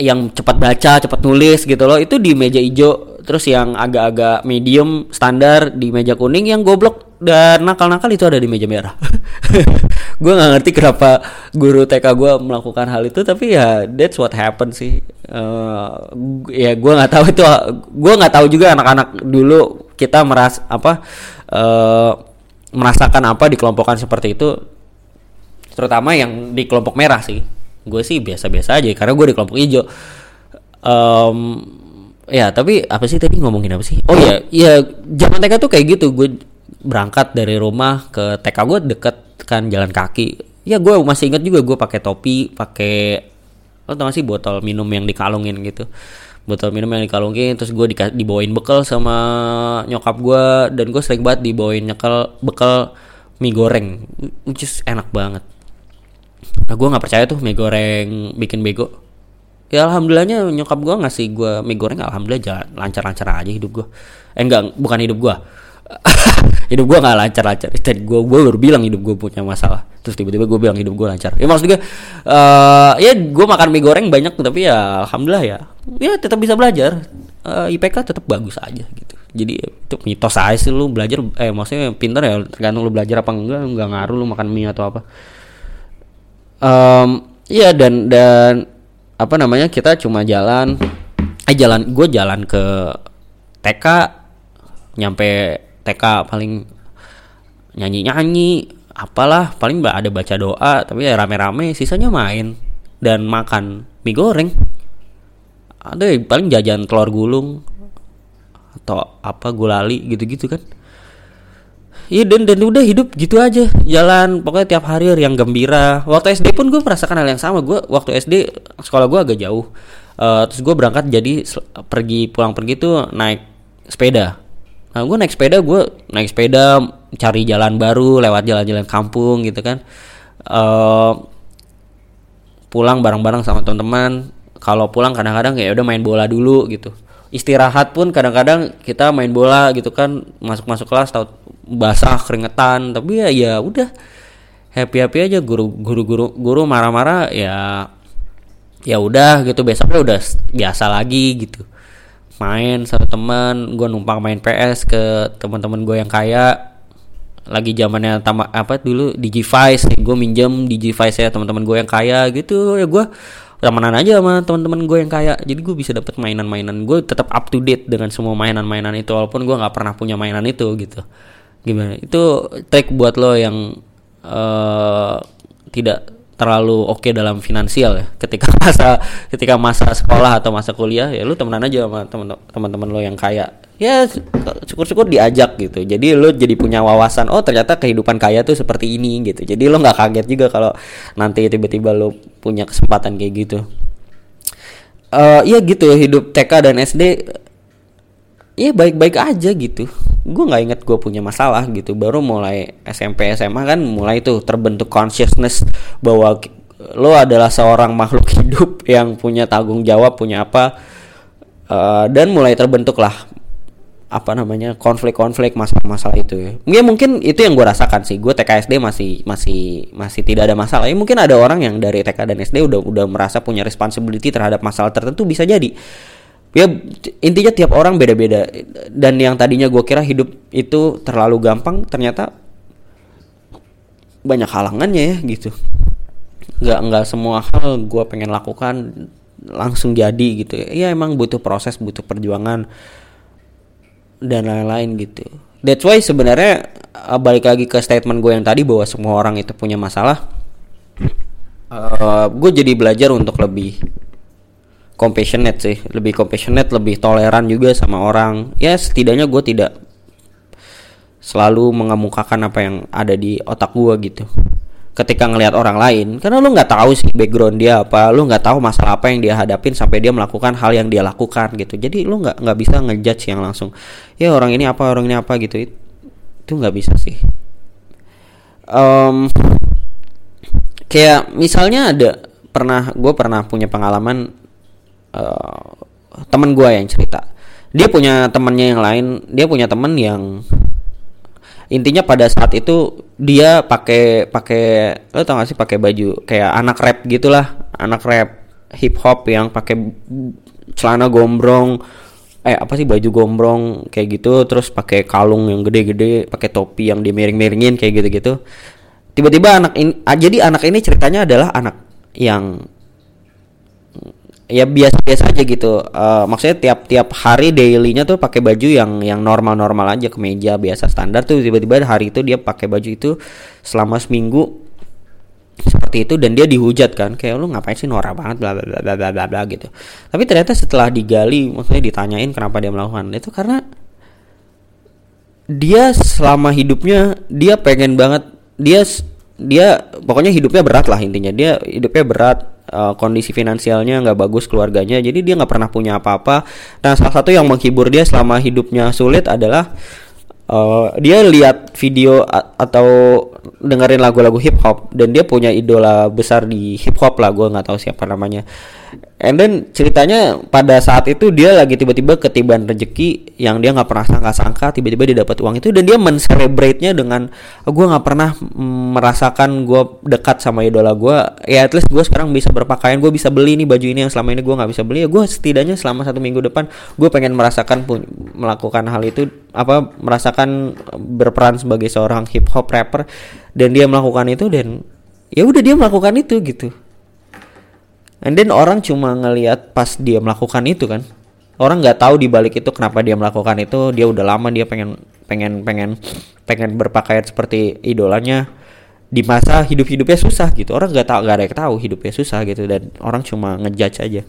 yang cepat baca, cepat nulis gitu loh, itu di meja hijau. Terus yang agak-agak medium standar di meja kuning, yang goblok dan nakal-nakal itu ada di meja merah. gue nggak ngerti kenapa guru TK gue melakukan hal itu, tapi ya that's what happened sih. Uh, ya gue nggak tahu itu, gue nggak tahu juga anak-anak dulu kita meras apa uh, merasakan apa di kelompokan seperti itu, terutama yang di kelompok merah sih gue sih biasa-biasa aja karena gue di kelompok hijau. Um, ya tapi apa sih tadi ngomongin apa sih? Oh ya ya zaman TK tuh kayak gitu. Gue berangkat dari rumah ke TK gue deket kan jalan kaki. Ya gue masih ingat juga gue pakai topi pakai lo tau gak sih botol minum yang dikalungin gitu? Botol minum yang dikalungin terus gue di, dibawain bekal sama nyokap gue dan gue sering banget dibawain nyekal bekal mie goreng which is enak banget nah gue nggak percaya tuh mie goreng bikin bego. Ya alhamdulillahnya nyokap gue ngasih gue mie goreng alhamdulillah jalan lancar-lancar aja hidup gue eh enggak bukan hidup gue hidup gue nggak lancar-lancar. Tadi gue gue baru bilang hidup gue punya masalah. Terus tiba-tiba gue bilang hidup gue lancar. Ya maksud gue uh, ya gue makan mie goreng banyak tapi ya alhamdulillah ya ya tetap bisa belajar. Uh, IPK tetap bagus aja gitu. Jadi itu mitos aja sih lu belajar eh maksudnya pinter ya tergantung lu belajar apa enggak enggak ngaruh lu makan mie atau apa um, iya dan dan apa namanya kita cuma jalan eh jalan gue jalan ke TK nyampe TK paling nyanyi nyanyi apalah paling ada baca doa tapi ya rame-rame sisanya main dan makan mie goreng. Ada paling jajan telur gulung atau apa gulali gitu-gitu kan Iya dan dan udah hidup gitu aja jalan pokoknya tiap hari yang gembira. Waktu SD pun gue merasakan hal yang sama. Gue waktu SD sekolah gue agak jauh. Uh, terus gue berangkat jadi pergi pulang pergi tuh naik sepeda. Nah gue naik sepeda gue naik sepeda cari jalan baru lewat jalan-jalan kampung gitu kan. Uh, pulang bareng-bareng sama teman-teman. Kalau pulang kadang-kadang ya udah main bola dulu gitu istirahat pun kadang-kadang kita main bola gitu kan masuk-masuk kelas tahu basah keringetan tapi ya ya udah. Happy happy aja guru guru guru guru marah-marah ya ya udah gitu. Besoknya udah biasa lagi gitu. Main sama teman gue numpang main PS ke teman-teman gue yang kaya. Lagi zamannya tamat apa dulu Digivice gue minjem Digivice ya teman-teman gue yang kaya gitu. Ya gue temenan aja sama teman-teman gue yang kaya. Jadi gue bisa dapet mainan-mainan. Gue tetap up to date dengan semua mainan-mainan itu walaupun gue nggak pernah punya mainan itu gitu. Gimana? Itu trik buat lo yang uh, tidak terlalu oke okay dalam finansial ya. Ketika masa ketika masa sekolah atau masa kuliah ya lu temenan aja sama teman-teman lo yang kaya. Ya syukur-syukur diajak gitu. Jadi lo jadi punya wawasan oh ternyata kehidupan kaya tuh seperti ini gitu. Jadi lo nggak kaget juga kalau nanti tiba-tiba lo punya kesempatan kayak gitu. Uh, ya gitu hidup TK dan SD ya baik-baik aja gitu. Gue nggak inget gue punya masalah gitu. Baru mulai SMP SMA kan mulai tuh terbentuk consciousness bahwa lo adalah seorang makhluk hidup yang punya tanggung jawab punya apa uh, dan mulai terbentuk lah apa namanya konflik-konflik masalah-masalah itu. Ya. ya mungkin itu yang gue rasakan sih. Gue TKSD masih masih masih tidak ada masalah. Ya mungkin ada orang yang dari TK dan SD udah udah merasa punya responsibility terhadap masalah tertentu bisa jadi ya intinya tiap orang beda-beda. Dan yang tadinya gue kira hidup itu terlalu gampang ternyata banyak halangannya ya gitu. Nggak nggak semua hal gue pengen lakukan langsung jadi gitu. Ya emang butuh proses butuh perjuangan dan lain-lain gitu. That's why sebenarnya eh, balik lagi ke statement gue yang tadi bahwa semua orang itu punya masalah. Uh, gue jadi belajar untuk lebih compassionate sih. Lebih compassionate lebih toleran juga sama orang. Ya setidaknya gue tidak selalu mengemukakan apa yang ada di otak gue gitu. Ketika ngelihat orang lain karena lu nggak tahu sih background dia apa lu nggak tahu masalah apa yang dia hadapin sampai dia melakukan hal yang dia lakukan gitu. Jadi lu nggak nggak bisa ngejudge yang langsung ya orang ini apa orang ini apa gitu. Itu nggak bisa sih. Um, kayak misalnya ada pernah gue pernah punya pengalaman uh, temen gue yang cerita. Dia punya temennya yang lain dia punya temen yang intinya pada saat itu dia pakai pakai lo tau gak sih pakai baju kayak anak rap gitulah anak rap hip hop yang pakai celana gombrong eh apa sih baju gombrong kayak gitu terus pakai kalung yang gede-gede pakai topi yang dimiring-miringin kayak gitu-gitu. Tiba-tiba anak ini jadi anak ini ceritanya adalah anak yang ya biasa-biasa aja gitu. Uh, maksudnya tiap-tiap hari dailynya tuh pakai baju yang yang normal-normal aja kemeja biasa standar tuh. Tiba-tiba hari itu dia pakai baju itu selama seminggu seperti itu dan dia dihujat kan. Kayak lu ngapain sih norak banget bla bla bla bla bla bla gitu. Tapi ternyata setelah digali maksudnya ditanyain kenapa dia melakukan itu karena dia selama hidupnya dia pengen banget dia dia pokoknya hidupnya berat lah intinya. Dia hidupnya berat uh, kondisi finansialnya nggak bagus keluarganya jadi dia nggak pernah punya apa-apa. Nah salah satu yang menghibur dia selama hidupnya sulit adalah uh, dia lihat video atau dengerin lagu-lagu hip hop dan dia punya idola besar di hip hop lah gue nggak tahu siapa namanya And then ceritanya pada saat itu dia lagi tiba-tiba ketiban rezeki yang dia nggak pernah sangka-sangka tiba-tiba dia dapat uang itu dan dia men-celebrate-nya dengan oh, gue nggak pernah merasakan gue dekat sama idola gue ya at least gue sekarang bisa berpakaian gue bisa beli nih baju ini yang selama ini gue nggak bisa beli. Ya gue setidaknya selama satu minggu depan gue pengen merasakan pun melakukan hal itu apa merasakan berperan sebagai seorang hip hop rapper dan dia melakukan itu dan ya udah dia melakukan itu gitu And then orang cuma ngelihat pas dia melakukan itu kan. Orang nggak tahu di balik itu kenapa dia melakukan itu. Dia udah lama dia pengen pengen pengen pengen berpakaian seperti idolanya di masa hidup-hidupnya susah gitu. Orang nggak tahu nggak ada yang tahu hidupnya susah gitu dan orang cuma ngejudge aja.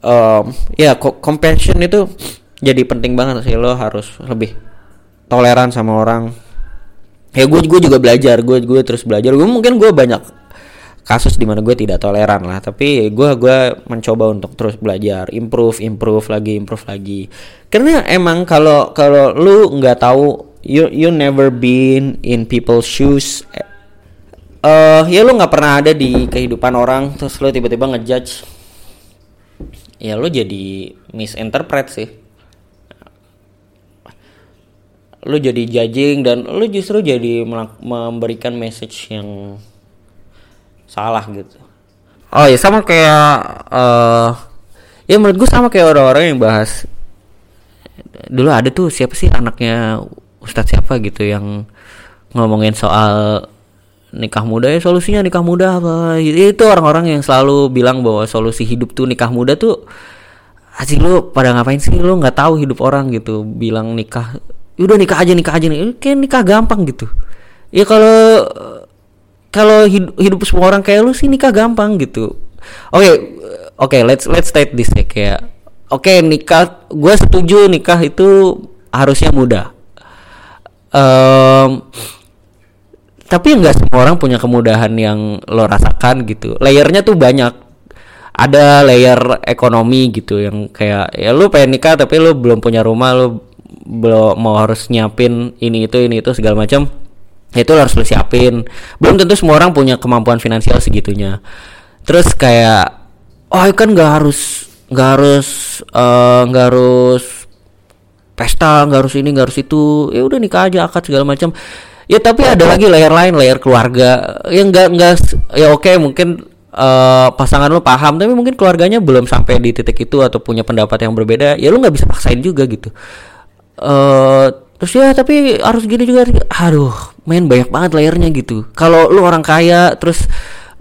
Um, ya compassion itu jadi penting banget sih lo harus lebih toleran sama orang ya gue gue juga belajar gue gue terus belajar gue mungkin gue banyak kasus di mana gue tidak toleran lah. Tapi gue gue mencoba untuk terus belajar improve improve lagi improve lagi. Karena emang kalau kalau lu nggak tahu you you never been in people's shoes. Uh, ya lu nggak pernah ada di kehidupan orang terus lu tiba-tiba ngejudge. Ya lu jadi misinterpret sih. Lu jadi judging dan lu justru jadi memberikan message yang salah gitu. Oh ya sama kayak uh, ya menurut gue sama kayak orang-orang yang bahas dulu ada tuh siapa sih anaknya Ustadz siapa gitu yang ngomongin soal nikah muda ya solusinya nikah muda apa? Itu orang-orang yang selalu bilang bahwa solusi hidup tuh nikah muda tuh asik lu pada ngapain sih? Lu nggak tahu hidup orang gitu. Bilang nikah udah nikah aja nikah aja nih. Kayak nikah gampang gitu. Ya kalau kalau hidup, hidup semua orang kayak lu sih nikah gampang gitu. Oke okay, oke okay, let's let's state this ya kayak oke okay, nikah gue setuju nikah itu harusnya mudah. Um, tapi nggak semua orang punya kemudahan yang lo rasakan gitu. Layernya tuh banyak. Ada layer ekonomi gitu yang kayak ya lu pengen nikah tapi lu belum punya rumah lu belum mau harus nyiapin ini itu ini itu segala macam itu harus lu siapin. Belum tentu semua orang punya kemampuan finansial segitunya. Terus kayak oh kan nggak harus nggak harus eh, nggak uh, harus pesta nggak harus ini nggak harus itu. Ya udah nikah aja akad segala macam. Ya tapi ada lagi layer lain layer keluarga. Yang nggak nggak ya oke mungkin uh, pasangan lu paham tapi mungkin keluarganya belum sampai di titik itu atau punya pendapat yang berbeda ya lu nggak bisa paksain juga gitu. Uh, terus ya tapi harus gini juga. Aduh main banyak banget layernya gitu. Kalau lu orang kaya terus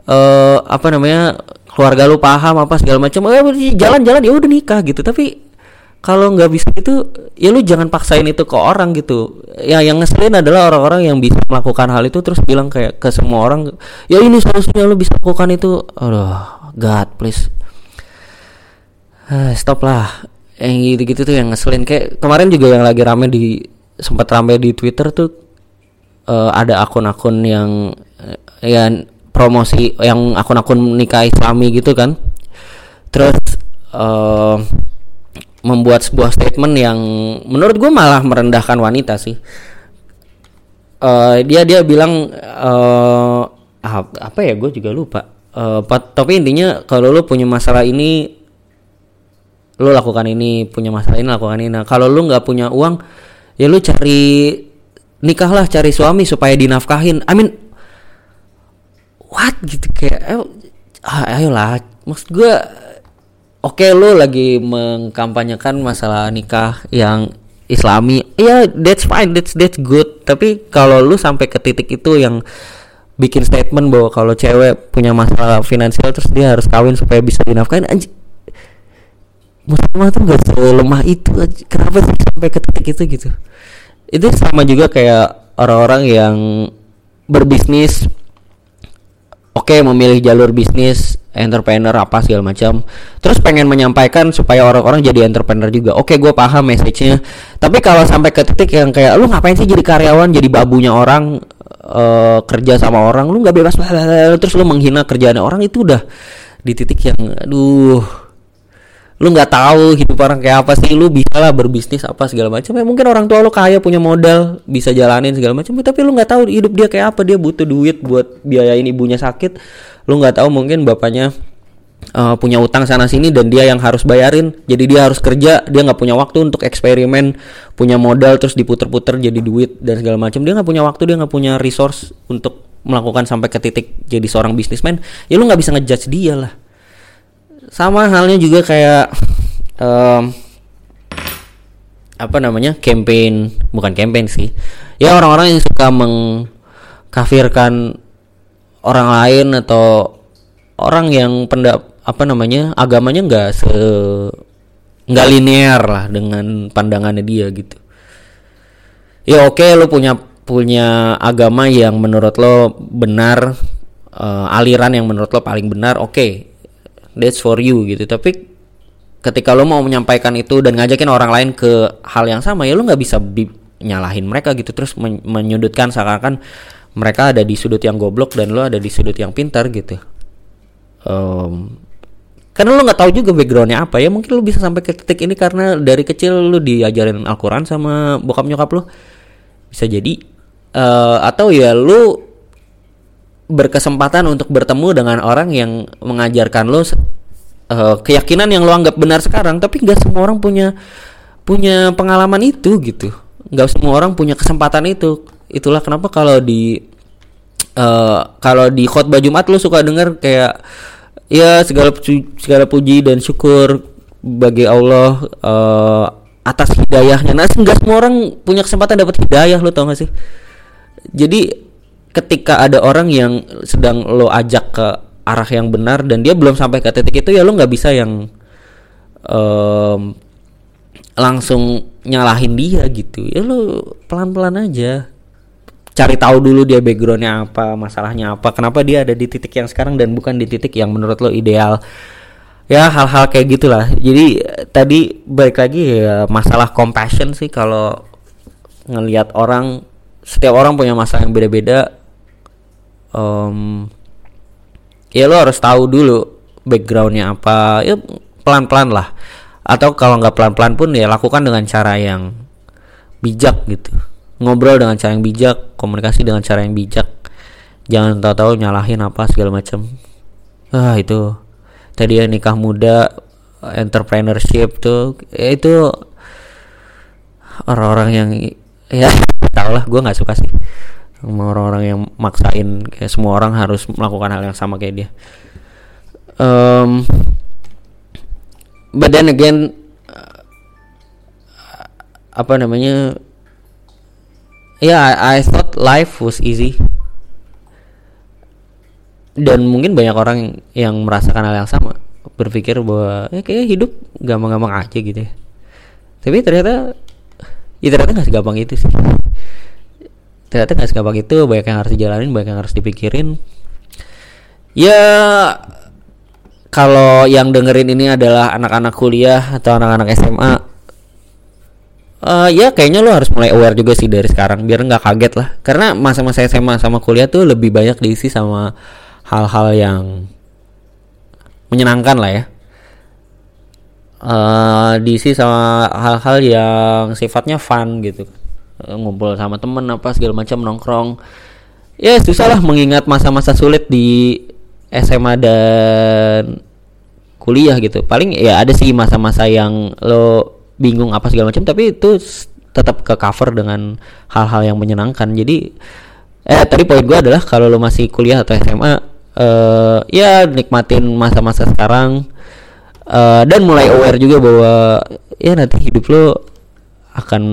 uh, apa namanya keluarga lu paham apa segala macam eh jalan-jalan ya udah nikah gitu. Tapi kalau nggak bisa itu ya lu jangan paksain itu ke orang gitu. Ya yang ngeselin adalah orang-orang yang bisa melakukan hal itu terus bilang kayak ke semua orang ya ini solusinya lu bisa lakukan itu. Aduh god please. Uh, stop lah. Yang gitu-gitu tuh yang ngeselin. Kayak kemarin juga yang lagi rame di sempat rame di Twitter tuh eh, ada akun-akun yang eh, yang promosi yang akun-akun nikah Islami gitu kan. Terus eh, membuat sebuah statement yang menurut gue malah merendahkan wanita sih. Eh, dia dia bilang ap- apa ya gue juga lupa. Pat- tapi intinya kalau lu punya masalah ini lu lakukan ini punya masalah ini lakukan ini. Nah kalau lu nggak punya uang ya lu cari nikahlah cari suami supaya dinafkahin. I mean what? Gitu kayak eh, ah, ayolah. Maksud gue oke lu lagi mengkampanyekan masalah nikah yang islami. Ya that's fine that's that's good. Tapi kalau lu sampai ke titik itu yang bikin statement bahwa kalau cewek punya masalah finansial terus dia harus kawin supaya bisa dinafkahin anj- Muslimah tuh gak selemah itu kenapa sih sampai ke titik itu gitu? Itu sama juga kayak orang-orang yang berbisnis oke memilih jalur bisnis entrepreneur apa segala macam terus pengen menyampaikan supaya orang-orang jadi entrepreneur juga. Oke gue paham message-nya. Tapi kalau sampai ke titik yang kayak lu ngapain sih jadi karyawan jadi babunya orang eh, kerja sama orang? Lu nggak bebas terus lu menghina kerjaan orang itu udah di titik yang aduh lu nggak tahu hidup orang kayak apa sih lu bisa lah berbisnis apa segala macam. Ya mungkin orang tua lu kaya punya modal bisa jalanin segala macam. Tapi lu nggak tahu hidup dia kayak apa. Dia butuh duit buat biayain ibunya sakit. Lu nggak tahu mungkin bapaknya eh, punya utang sana sini dan dia yang harus bayarin. Jadi dia harus kerja dia nggak punya waktu untuk eksperimen punya modal terus diputer-puter jadi duit dan segala macam. Dia nggak punya waktu dia nggak punya resource untuk melakukan sampai ke titik jadi seorang bisnismen ya lu nggak bisa ngejudge dia lah sama halnya juga kayak em, apa namanya campaign bukan campaign sih. Ya orang-orang yang suka mengkafirkan orang lain atau orang yang pendap apa namanya agamanya nggak se nggak linear lah dengan pandangannya dia gitu. Ya oke lo punya punya agama yang menurut lo benar eh, aliran yang menurut lo paling benar oke that's for you gitu. Tapi ketika lo mau menyampaikan itu dan ngajakin orang lain ke hal yang sama ya lo nggak bisa bi- nyalahin mereka gitu. Terus men- menyudutkan seakan-akan mereka ada di sudut yang goblok dan lo ada di sudut yang pintar gitu. Em, karena lo nggak tahu juga backgroundnya apa ya. Mungkin lo bisa sampai ke titik ini karena dari kecil lo diajarin Al-Quran sama bokap nyokap lo. Bisa jadi eh, atau ya lo berkesempatan untuk bertemu dengan orang yang mengajarkan lo eh, keyakinan yang lo anggap benar sekarang tapi nggak semua orang punya punya pengalaman itu gitu nggak semua orang punya kesempatan itu itulah kenapa kalau di eh, kalau di khotbah Jumat lo suka dengar kayak ya segala pu- segala puji dan syukur bagi Allah eh, atas hidayahnya. Nah, nggak semua orang punya kesempatan dapat hidayah lo tau gak sih? Jadi ketika ada orang yang sedang lo ajak ke arah yang benar dan dia belum sampai ke titik itu ya lo nggak bisa yang em, langsung nyalahin dia gitu. Ya lo pelan-pelan aja. Cari tahu dulu dia backgroundnya apa masalahnya apa kenapa dia ada di titik yang sekarang dan bukan di titik yang menurut lo ideal. Ya hal-hal kayak gitulah. Jadi tadi balik lagi ya masalah compassion sih kalau ngelihat orang setiap orang punya masalah yang beda-beda Em, ya lo harus tahu dulu backgroundnya apa. Ya pelan-pelan lah. Atau kalau nggak pelan-pelan pun ya lakukan dengan cara yang bijak gitu. Ngobrol dengan cara yang bijak komunikasi dengan cara yang bijak. Jangan tahu-tahu nyalahin apa segala macam. Ah itu. Tadi ya nikah muda entrepreneurship tuh ya itu orang-orang yang ya tau lah gue nggak suka sih sama orang-orang yang maksain. Kayak semua orang harus melakukan hal yang sama kayak dia. Um, but then again uh, apa namanya? Ya I, I thought life was easy. Dan mungkin banyak orang yang, merasakan hal yang sama. Berpikir bahwa ya kayak hidup gampang-gampang aja gitu ya. Tapi ternyata ya ternyata nggak segampang itu sih ternyata nggak segampang itu banyak yang harus dijalanin banyak yang harus dipikirin. Ya kalau yang dengerin ini adalah anak-anak kuliah atau anak-anak SMA uh, ya kayaknya lo harus mulai aware juga sih dari sekarang biar nggak kaget lah. Karena masa-masa SMA sama kuliah tuh lebih banyak diisi sama hal-hal yang menyenangkan lah ya. Uh, diisi sama hal-hal yang sifatnya fun gitu ngumpul sama temen apa segala macam nongkrong. Ya susah lah mengingat masa-masa sulit di SMA dan kuliah gitu. Paling ya ada sih masa-masa yang lo bingung apa segala macam tapi itu tetap ke cover dengan hal-hal yang menyenangkan. Jadi eh tadi poin gue adalah kalau lo masih kuliah atau SMA eh, ya nikmatin masa-masa sekarang. Uh, dan mulai aware juga bahwa ya nanti hidup lo akan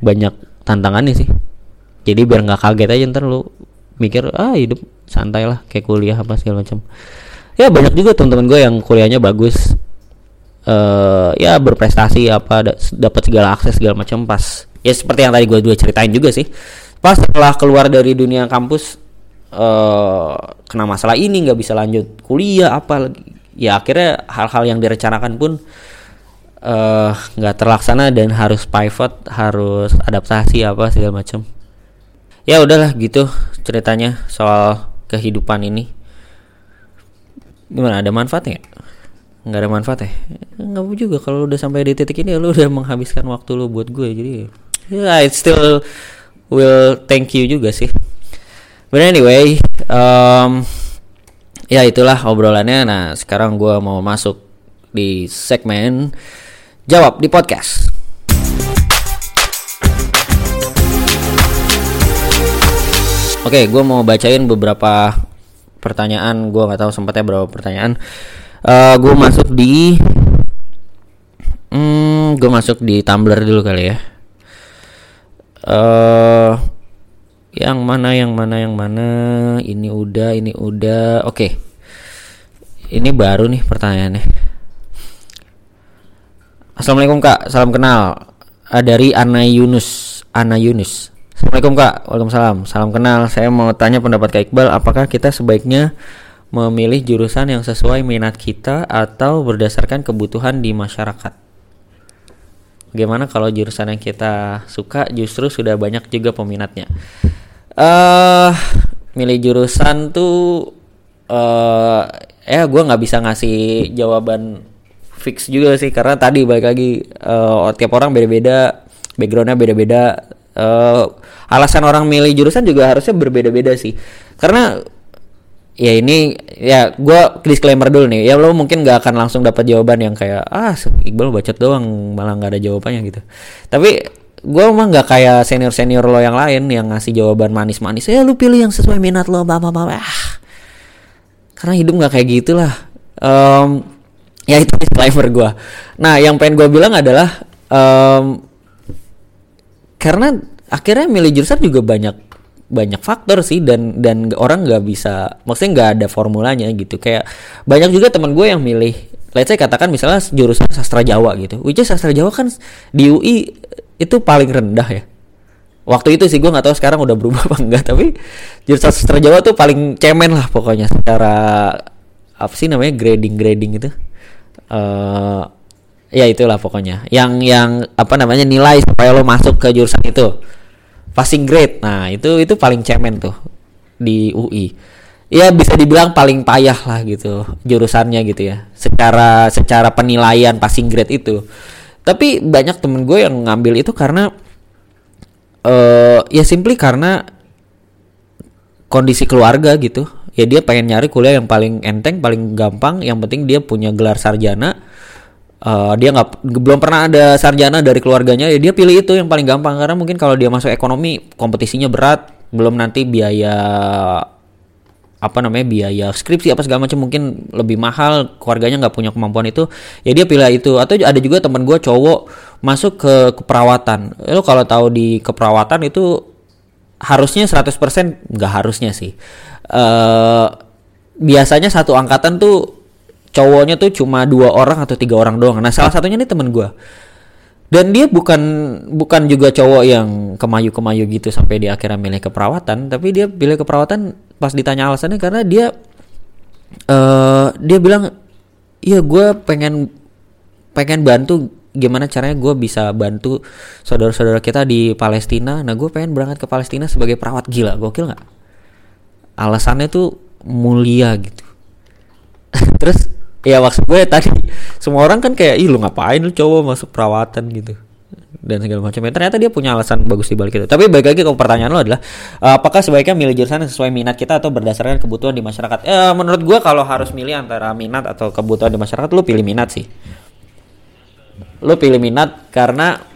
banyak tantangannya sih. Jadi biar nggak kaget aja ntar lo mikir ah hidup santai lah kayak kuliah apa segala macam. Ya banyak juga teman-teman gue yang kuliahnya bagus. Uh, ya berprestasi apa dapat segala akses segala macam pas ya seperti yang tadi gue juga ceritain juga sih. Pas setelah keluar dari dunia kampus uh, kena masalah ini nggak bisa lanjut kuliah apa ya akhirnya hal-hal yang direncanakan pun nggak uh, terlaksana dan harus pivot harus adaptasi apa segala macam. Ya udahlah gitu ceritanya soal kehidupan ini. Gimana ada manfaatnya? Nggak ada manfaat ya nggak juga kalau udah sampai di titik ini lu udah menghabiskan waktu lu buat gue jadi ya I still will thank you juga sih. But anyway um, ya itulah obrolannya. Nah sekarang gue mau masuk di segmen jawab di podcast Oke, okay, gue mau bacain beberapa pertanyaan. Gue nggak tahu sempatnya berapa pertanyaan. Uh, gue masuk di, hmm, gue masuk di Tumblr dulu kali ya. Uh, yang mana, yang mana, yang mana? Ini udah, ini udah. Oke, okay. ini baru nih pertanyaannya. Assalamualaikum kak, salam kenal. Uh, dari Ana Yunus, Ana Yunus. Assalamualaikum kak, waalaikumsalam. Salam kenal. Saya mau tanya pendapat kak Iqbal, apakah kita sebaiknya memilih jurusan yang sesuai minat kita atau berdasarkan kebutuhan di masyarakat? Bagaimana kalau jurusan yang kita suka justru sudah banyak juga peminatnya? Eh, uh, milih jurusan tuh, uh, eh, gue nggak bisa ngasih jawaban fix juga sih karena tadi balik lagi uh, tiap orang beda-beda, backgroundnya beda-beda uh, alasan orang milih jurusan juga harusnya berbeda-beda sih. Karena ya ini ya gue disclaimer dulu nih ya lo mungkin gak akan langsung dapat jawaban yang kayak ah Iqbal bacot doang malah nggak ada jawabannya gitu. Tapi gue emang nggak kayak senior senior lo yang lain yang ngasih jawaban manis-manis ya lu pilih yang sesuai minat lo bapak bapak ah. Karena hidup nggak kayak gitulah. Um, ya itu disclaimer gue nah yang pengen gue bilang adalah um, karena akhirnya milih jurusan juga banyak banyak faktor sih dan dan orang nggak bisa maksudnya nggak ada formulanya gitu. Kayak banyak juga teman gue yang milih let's say katakan misalnya jurusan sastra Jawa gitu which is sastra Jawa kan di UI itu paling rendah ya. Waktu itu sih gue nggak tahu sekarang udah berubah apa enggak tapi jurusan sastra Jawa tuh paling cemen lah pokoknya secara apa sih namanya grading grading itu uh, ya itulah pokoknya. Yang yang apa namanya nilai supaya lo masuk ke jurusan itu. Passing grade. Nah itu itu paling cemen tuh di UI ya bisa dibilang paling payah lah gitu jurusannya gitu ya. Secara secara penilaian passing grade itu. Tapi banyak temen gue yang ngambil itu karena uh, ya simply karena kondisi keluarga gitu ya dia pengen nyari kuliah yang paling enteng paling gampang. Yang penting dia punya gelar sarjana. Uh, dia nggak belum pernah ada sarjana dari keluarganya. Ya dia pilih itu yang paling gampang. Karena mungkin kalau dia masuk ekonomi kompetisinya berat. Belum nanti biaya apa namanya biaya skripsi apa segala macam mungkin lebih mahal. Keluarganya nggak punya kemampuan itu. Ya dia pilih itu. Atau ada juga teman gue cowok masuk ke keperawatan. Lo kalau tahu di keperawatan itu harusnya 100% nggak harusnya sih uh, biasanya satu angkatan tuh cowoknya tuh cuma dua orang atau tiga orang doang. Nah salah satunya nih temen gue dan dia bukan bukan juga cowok yang kemayu kemayu gitu sampai di akhirnya milih keperawatan tapi dia pilih keperawatan pas ditanya alasannya karena dia eh dia bilang iya gue pengen pengen bantu gimana caranya gue bisa bantu saudara-saudara kita di Palestina. Nah gue pengen berangkat ke Palestina sebagai perawat gila. Gokil nggak alasannya tuh mulia gitu. Terus ya maksud gue tadi semua orang kan kayak ih lu ngapain lu coba masuk perawatan gitu? Dan segala macam. Ya ternyata dia punya alasan bagus di balik itu. Tapi balik lagi ke pertanyaan lo adalah uh, apakah sebaiknya milih jurusan yang sesuai minat kita atau berdasarkan kebutuhan di masyarakat? Eh, menurut gue kalau harus milih antara minat atau kebutuhan di masyarakat lo pilih minat sih. Lo pilih minat karena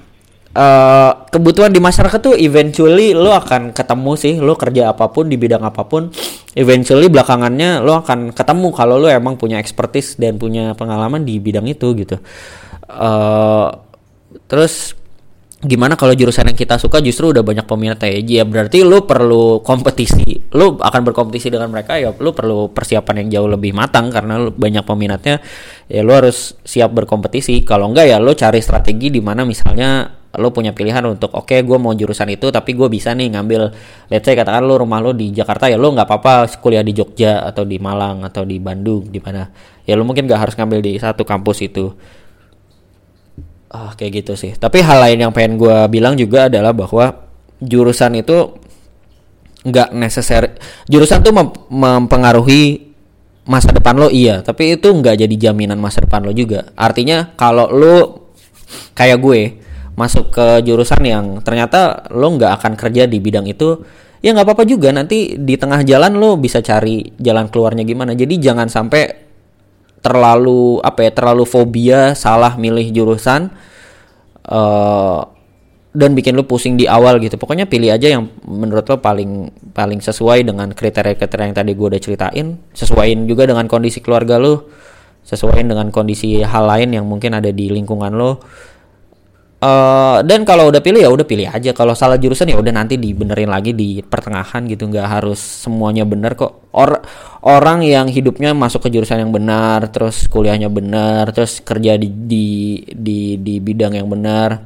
uh, kebutuhan di masyarakat tuh eventually lo akan ketemu sih lo kerja apa pun di bidang apa pun eventually belakangannya lo akan ketemu kalau lo emang punya expertise dan punya pengalaman di bidang itu gitu. Uh, terus gimana kalau jurusan yang kita suka justru udah banyak peminat ya? Berarti lu perlu kompetisi lu akan berkompetisi dengan mereka ya lu perlu persiapan yang jauh lebih matang karena lu banyak peminatnya ya lu harus siap berkompetisi. Kalau enggak ya lu cari strategi di mana misalnya lu punya pilihan untuk oke okay, gue mau jurusan itu tapi gue bisa nih ngambil let's say katakan lu rumah lu di Jakarta ya lu nggak apa-apa kuliah di Jogja atau di Malang atau di Bandung di mana. Ya lu mungkin gak harus ngambil di satu kampus itu. Ah kayak gitu sih. Tapi hal lain yang pengen gue bilang juga adalah bahwa jurusan itu nggak necessary jurusan tuh mem mempengaruhi masa depan lo iya. Tapi itu nggak jadi jaminan masa depan lo juga. Artinya kalau lo kayak gue masuk ke jurusan yang ternyata lo nggak akan kerja di bidang itu ya nggak apa-apa juga. Nanti di tengah jalan lo bisa cari jalan keluarnya gimana. Jadi jangan sampai terlalu apa ya terlalu fobia salah milih jurusan uh, dan bikin lu pusing di awal gitu. Pokoknya pilih aja yang menurut lo paling paling sesuai dengan kriteria-kriteria yang tadi gue udah ceritain. Sesuaiin juga dengan kondisi keluarga lo. Sesuaiin dengan kondisi hal lain yang mungkin ada di lingkungan lo Uh, dan kalau udah pilih ya udah pilih aja. Kalau salah jurusan ya udah nanti dibenerin lagi di pertengahan gitu. Nggak harus semuanya benar kok. Or orang yang hidupnya masuk ke jurusan yang benar, terus kuliahnya benar, terus kerja di di di, di bidang yang benar,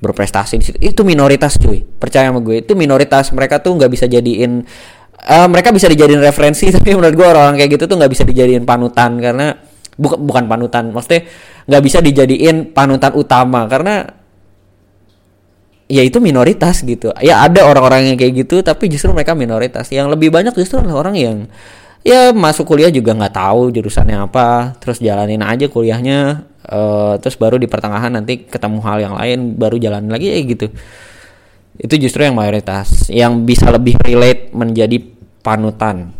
berprestasi di situ. Itu minoritas cuy. Percaya sama gue itu minoritas. Mereka tuh nggak bisa jadiin uh, mereka bisa dijadiin referensi tapi menurut gue orang-orang kayak gitu tuh nggak bisa dijadiin panutan karena bukan bukan panutan maksudnya nggak bisa dijadiin panutan utama karena ya itu minoritas gitu. Ya ada orang-orang yang kayak gitu tapi justru mereka minoritas. Yang lebih banyak justru orang yang ya masuk kuliah juga nggak tahu jurusannya apa terus jalanin aja kuliahnya uh, terus baru di pertengahan nanti ketemu hal yang lain baru jalan lagi ya gitu. Itu justru yang mayoritas yang bisa lebih relate menjadi panutan.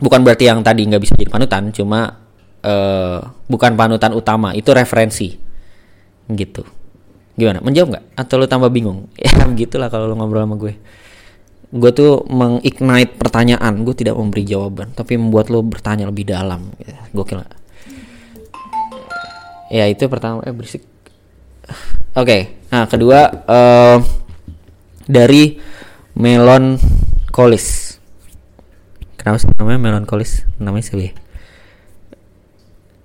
Bukan berarti yang tadi nggak bisa jadi panutan cuma uh, bukan panutan utama itu referensi. Gitu Gimana? Menjawab nggak? Atau lu tambah bingung? Ya begitulah kalau lu ngobrol sama gue. Gue tuh mengignite pertanyaan, gue tidak memberi jawaban, tapi membuat lo bertanya lebih dalam. Ya, gokil gak? Ya itu pertama, eh berisik. Oke, okay. nah kedua uh, dari Melon Colis. Kenapa sih namanya Melon Colis? Namanya sih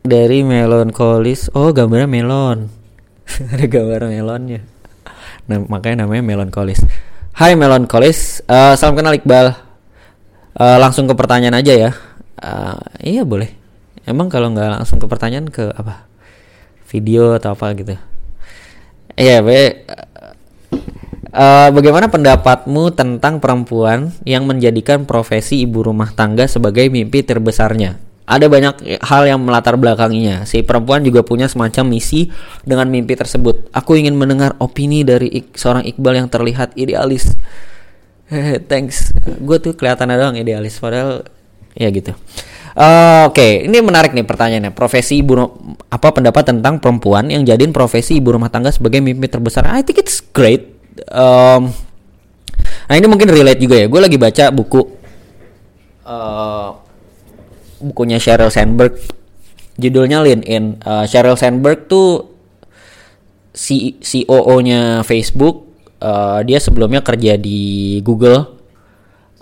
Dari Melon Colis. Oh, gambarnya melon ada gambar melonnya. Nah, makanya namanya melankolis. Hai melankolis. Uh, salam kenal Iqbal. Uh, langsung ke pertanyaan aja ya. Uh, iya boleh. Emang kalau nggak langsung ke pertanyaan ke apa? Video atau apa gitu? Iya be. Uh, bagaimana pendapatmu tentang perempuan yang menjadikan profesi ibu rumah tangga sebagai mimpi terbesarnya ada banyak hal yang melatar belakanginya. Si perempuan juga punya semacam misi dengan mimpi tersebut. Aku ingin mendengar opini dari ik seorang Iqbal yang terlihat idealis. Thanks. Gue tuh kelihatan doang idealis, padahal ya gitu. Uh, Oke, okay. ini menarik nih pertanyaannya. Profesi ibu apa pendapat tentang perempuan yang jadiin profesi ibu rumah tangga sebagai mimpi terbesar? I think it's great. Um, nah ini mungkin relate juga ya. Gue lagi baca buku. Uh, bukunya Sheryl Sandberg. Judulnya Lean In. Uh, Sheryl Sandberg tuh C COO-nya Facebook. Uh, dia sebelumnya kerja di Google.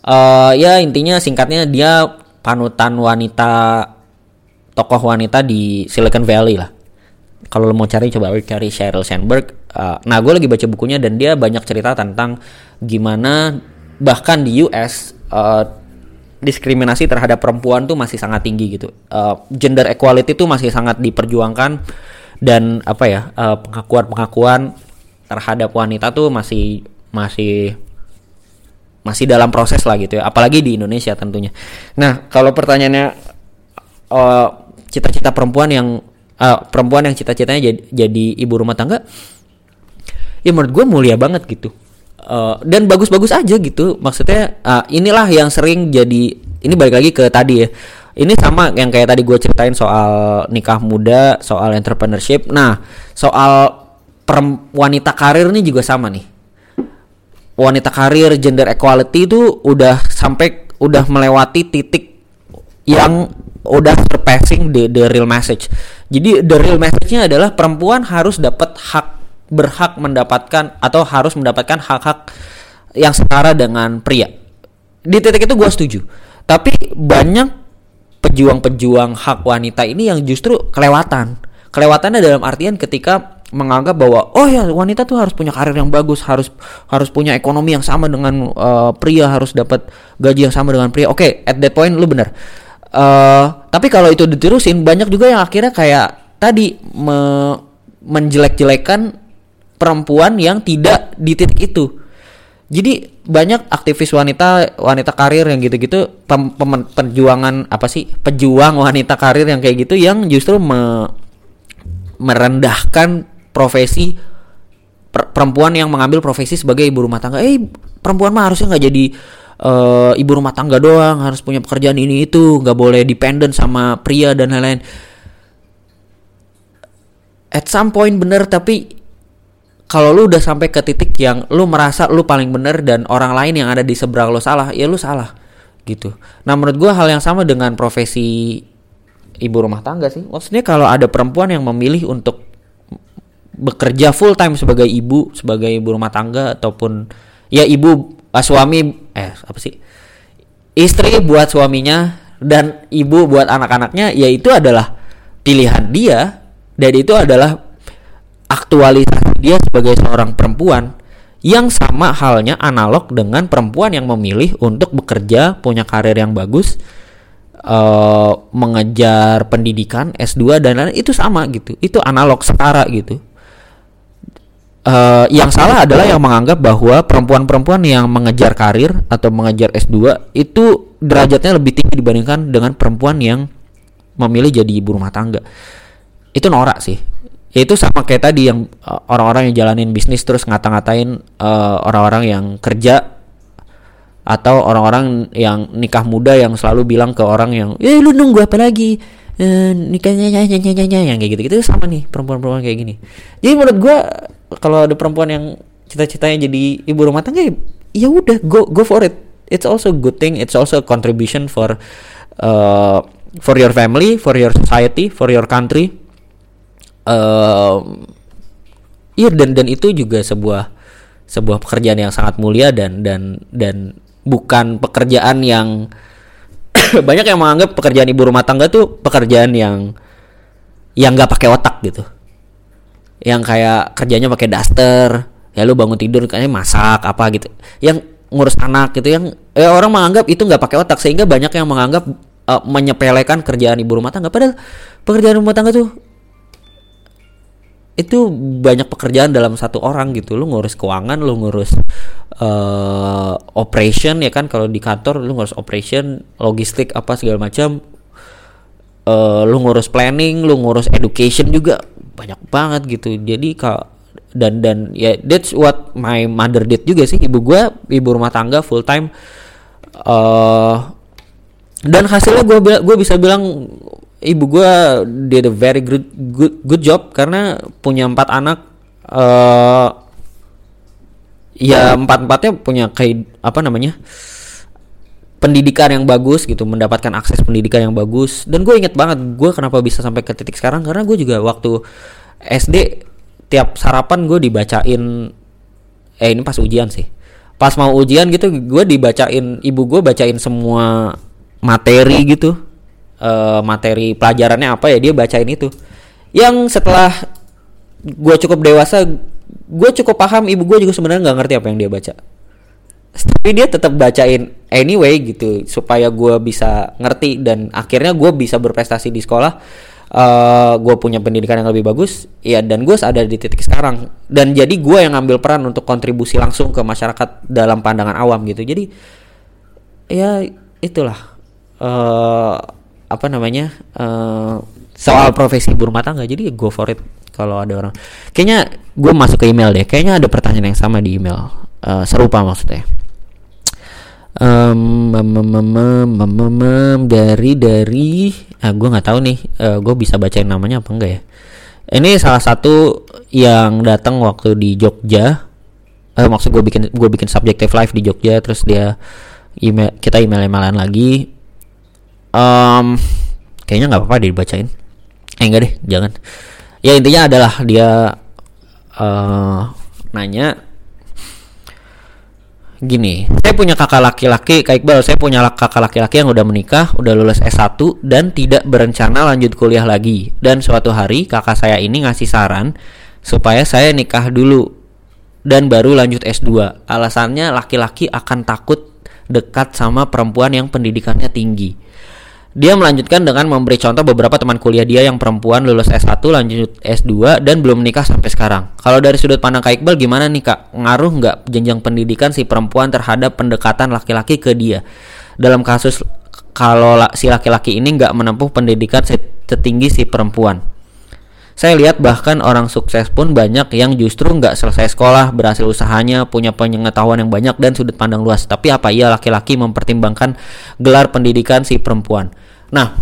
Uh, ya intinya singkatnya dia panutan wanita tokoh wanita di Silicon Valley lah. Kalau lo mau cari coba cari Sheryl Sandberg. Uh, nah gue lagi baca bukunya dan dia banyak cerita tentang gimana bahkan di US uh, diskriminasi terhadap perempuan tuh masih sangat tinggi gitu. Uh, gender equality tuh masih sangat diperjuangkan dan apa ya uh, pengakuan-pengakuan terhadap wanita tuh masih masih masih dalam proses lah gitu ya. Apalagi di Indonesia tentunya. Nah kalau pertanyaannya uh, cita-cita perempuan yang uh, perempuan yang cita-citanya jadi, jadi ibu rumah tangga, ya menurut gue mulia banget gitu uh, dan bagus-bagus aja gitu. Maksudnya uh, inilah yang sering jadi ini balik lagi ke tadi ya. Ini sama yang kayak tadi gue ceritain soal nikah muda soal entrepreneurship. Nah soal wanita karir ini juga sama nih. Wanita karir gender equality itu udah sampai udah melewati titik yang udah surpassing the, the real message. Jadi the real message-nya adalah perempuan harus dapat hak berhak mendapatkan atau harus mendapatkan hak-hak yang setara dengan pria. Di titik itu gue setuju. Tapi banyak pejuang-pejuang hak wanita ini yang justru kelewatan. Kelewatannya dalam artian ketika menganggap bahwa oh ya wanita tuh harus punya karir yang bagus, harus harus punya ekonomi yang sama dengan uh, pria, harus dapat gaji yang sama dengan pria. Oke, okay, at that point lu bener. Uh, tapi kalau itu diterusin banyak juga yang akhirnya kayak tadi me menjelek-jelekan perempuan yang tidak di titik itu. Jadi banyak aktivis wanita wanita karir yang gitu-gitu perjuangan apa sih pejuang wanita karir yang kayak gitu yang justru me, merendahkan profesi per, perempuan yang mengambil profesi sebagai ibu rumah tangga. Eh perempuan mah harusnya nggak jadi uh, ibu rumah tangga doang, harus punya pekerjaan ini itu, nggak boleh dependent sama pria dan lain-lain. At some point bener tapi kalau lu udah sampai ke titik yang lu merasa lu paling bener dan orang lain yang ada di seberang lu salah, ya lu salah gitu. Nah menurut gue hal yang sama dengan profesi ibu rumah tangga sih. Maksudnya kalau ada perempuan yang memilih untuk bekerja full time sebagai ibu, sebagai ibu rumah tangga ataupun ya ibu uh, suami eh apa sih istri buat suaminya dan ibu buat anak-anaknya, ya itu adalah pilihan dia dan itu adalah aktualisasi dia sebagai seorang perempuan yang sama halnya analog dengan perempuan yang memilih untuk bekerja, punya karir yang bagus, uh, mengejar pendidikan S2 dan lain-lain itu sama gitu. Itu analog setara gitu. Uh, yang salah adalah yang menganggap bahwa perempuan-perempuan yang mengejar karir atau mengejar S2 itu derajatnya lebih tinggi dibandingkan dengan perempuan yang memilih jadi ibu rumah tangga. Itu norak sih ya itu sama kayak tadi yang uh, orang-orang yang jalanin bisnis terus ngata-ngatain uh, orang-orang yang kerja atau orang-orang yang nikah muda yang selalu bilang ke orang yang eh lu nunggu apa lagi? Eh, nikahnya nyanyi nyanyi nyanyi yang kayak gitu gitu sama nih perempuan-perempuan kayak gini. Jadi menurut gue kalau ada perempuan yang cita-citanya jadi ibu rumah tangga ya udah go go for it. It's also a good thing. It's also a contribution for uh, for your family for your society for your country uh, iya dan dan itu juga sebuah sebuah pekerjaan yang sangat mulia dan dan dan bukan pekerjaan yang banyak yang menganggap pekerjaan ibu rumah tangga tuh pekerjaan yang yang nggak pakai otak gitu. Yang kayak kerjanya pakai daster ya lu bangun tidur kayaknya masak apa gitu. Yang ngurus anak gitu yang eh, orang menganggap itu nggak pakai otak sehingga banyak yang menganggap uh, menyepelekan kerjaan ibu rumah tangga. Padahal pekerjaan rumah tangga tuh itu banyak pekerjaan dalam satu orang gitu. Lu ngurus keuangan lu ngurus uh, operation ya kan? Kalau di kantor lu ngurus operation logistik apa segala macam. Uh, lu ngurus planning lu ngurus education juga banyak banget gitu. Jadi kalau dan dan ya that's what my mother did juga sih. Ibu gue ibu rumah tangga full time. Uh, dan hasilnya gue gue bisa bilang ibu gue did a very good good good job karena punya empat anak uh, ya empat empatnya punya kayak apa namanya pendidikan yang bagus gitu mendapatkan akses pendidikan yang bagus. Dan gue inget banget gue kenapa bisa sampai ke titik sekarang karena gue juga waktu SD tiap sarapan gue dibacain eh ini pas ujian sih. Pas mau ujian gitu gue dibacain ibu gue bacain semua materi gitu uh, materi pelajarannya apa ya dia bacain itu. Yang setelah gue cukup dewasa gue cukup paham ibu gue juga sebenarnya nggak ngerti apa yang dia baca. Tapi dia tetap bacain anyway gitu supaya gue bisa ngerti dan akhirnya gue bisa berprestasi di sekolah. Uh, gue punya pendidikan yang lebih bagus ya dan gue ada di titik sekarang. Dan jadi gue yang ngambil peran untuk kontribusi langsung ke masyarakat dalam pandangan awam gitu. Jadi ya itulah. Uh, apa namanya uh, soal profesi ibu rumah tangga jadi go for it kalau ada orang. Kayaknya gue masuk ke email deh. Kayaknya ada pertanyaan yang sama di email. Uh, serupa maksudnya. Um, dari dari ah gue nggak tahu nih. Uh, gue bisa bacain namanya apa enggak ya? Ini salah satu yang datang waktu di Jogja. Uh, maksud gue bikin gue bikin subjective live di Jogja terus dia email kita email emailan lagi um, kayaknya nggak apa-apa dibacain. Eh enggak deh jangan. Ya intinya adalah dia uh, nanya gini saya punya kakak laki-laki kayak Iqbal saya punya kakak laki-laki yang udah menikah udah lulus S1 dan tidak berencana lanjut kuliah lagi. Dan suatu hari kakak saya ini ngasih saran supaya saya nikah dulu dan baru lanjut S2 alasannya laki-laki akan takut dekat sama perempuan yang pendidikannya tinggi dia melanjutkan dengan memberi contoh beberapa teman kuliah dia yang perempuan lulus S1 lanjut S2 dan belum menikah sampai sekarang. Kalau dari sudut pandang Kak Iqbal gimana nih Kak? Ngaruh nggak jenjang pendidikan si perempuan terhadap pendekatan laki-laki ke dia? Dalam kasus kalau si laki-laki ini nggak menempuh pendidikan setinggi si perempuan. Saya lihat bahkan orang sukses pun banyak yang justru nggak selesai sekolah, berhasil usahanya, punya pengetahuan yang banyak dan sudut pandang luas. Tapi apa iya laki-laki mempertimbangkan gelar pendidikan si perempuan? Nah,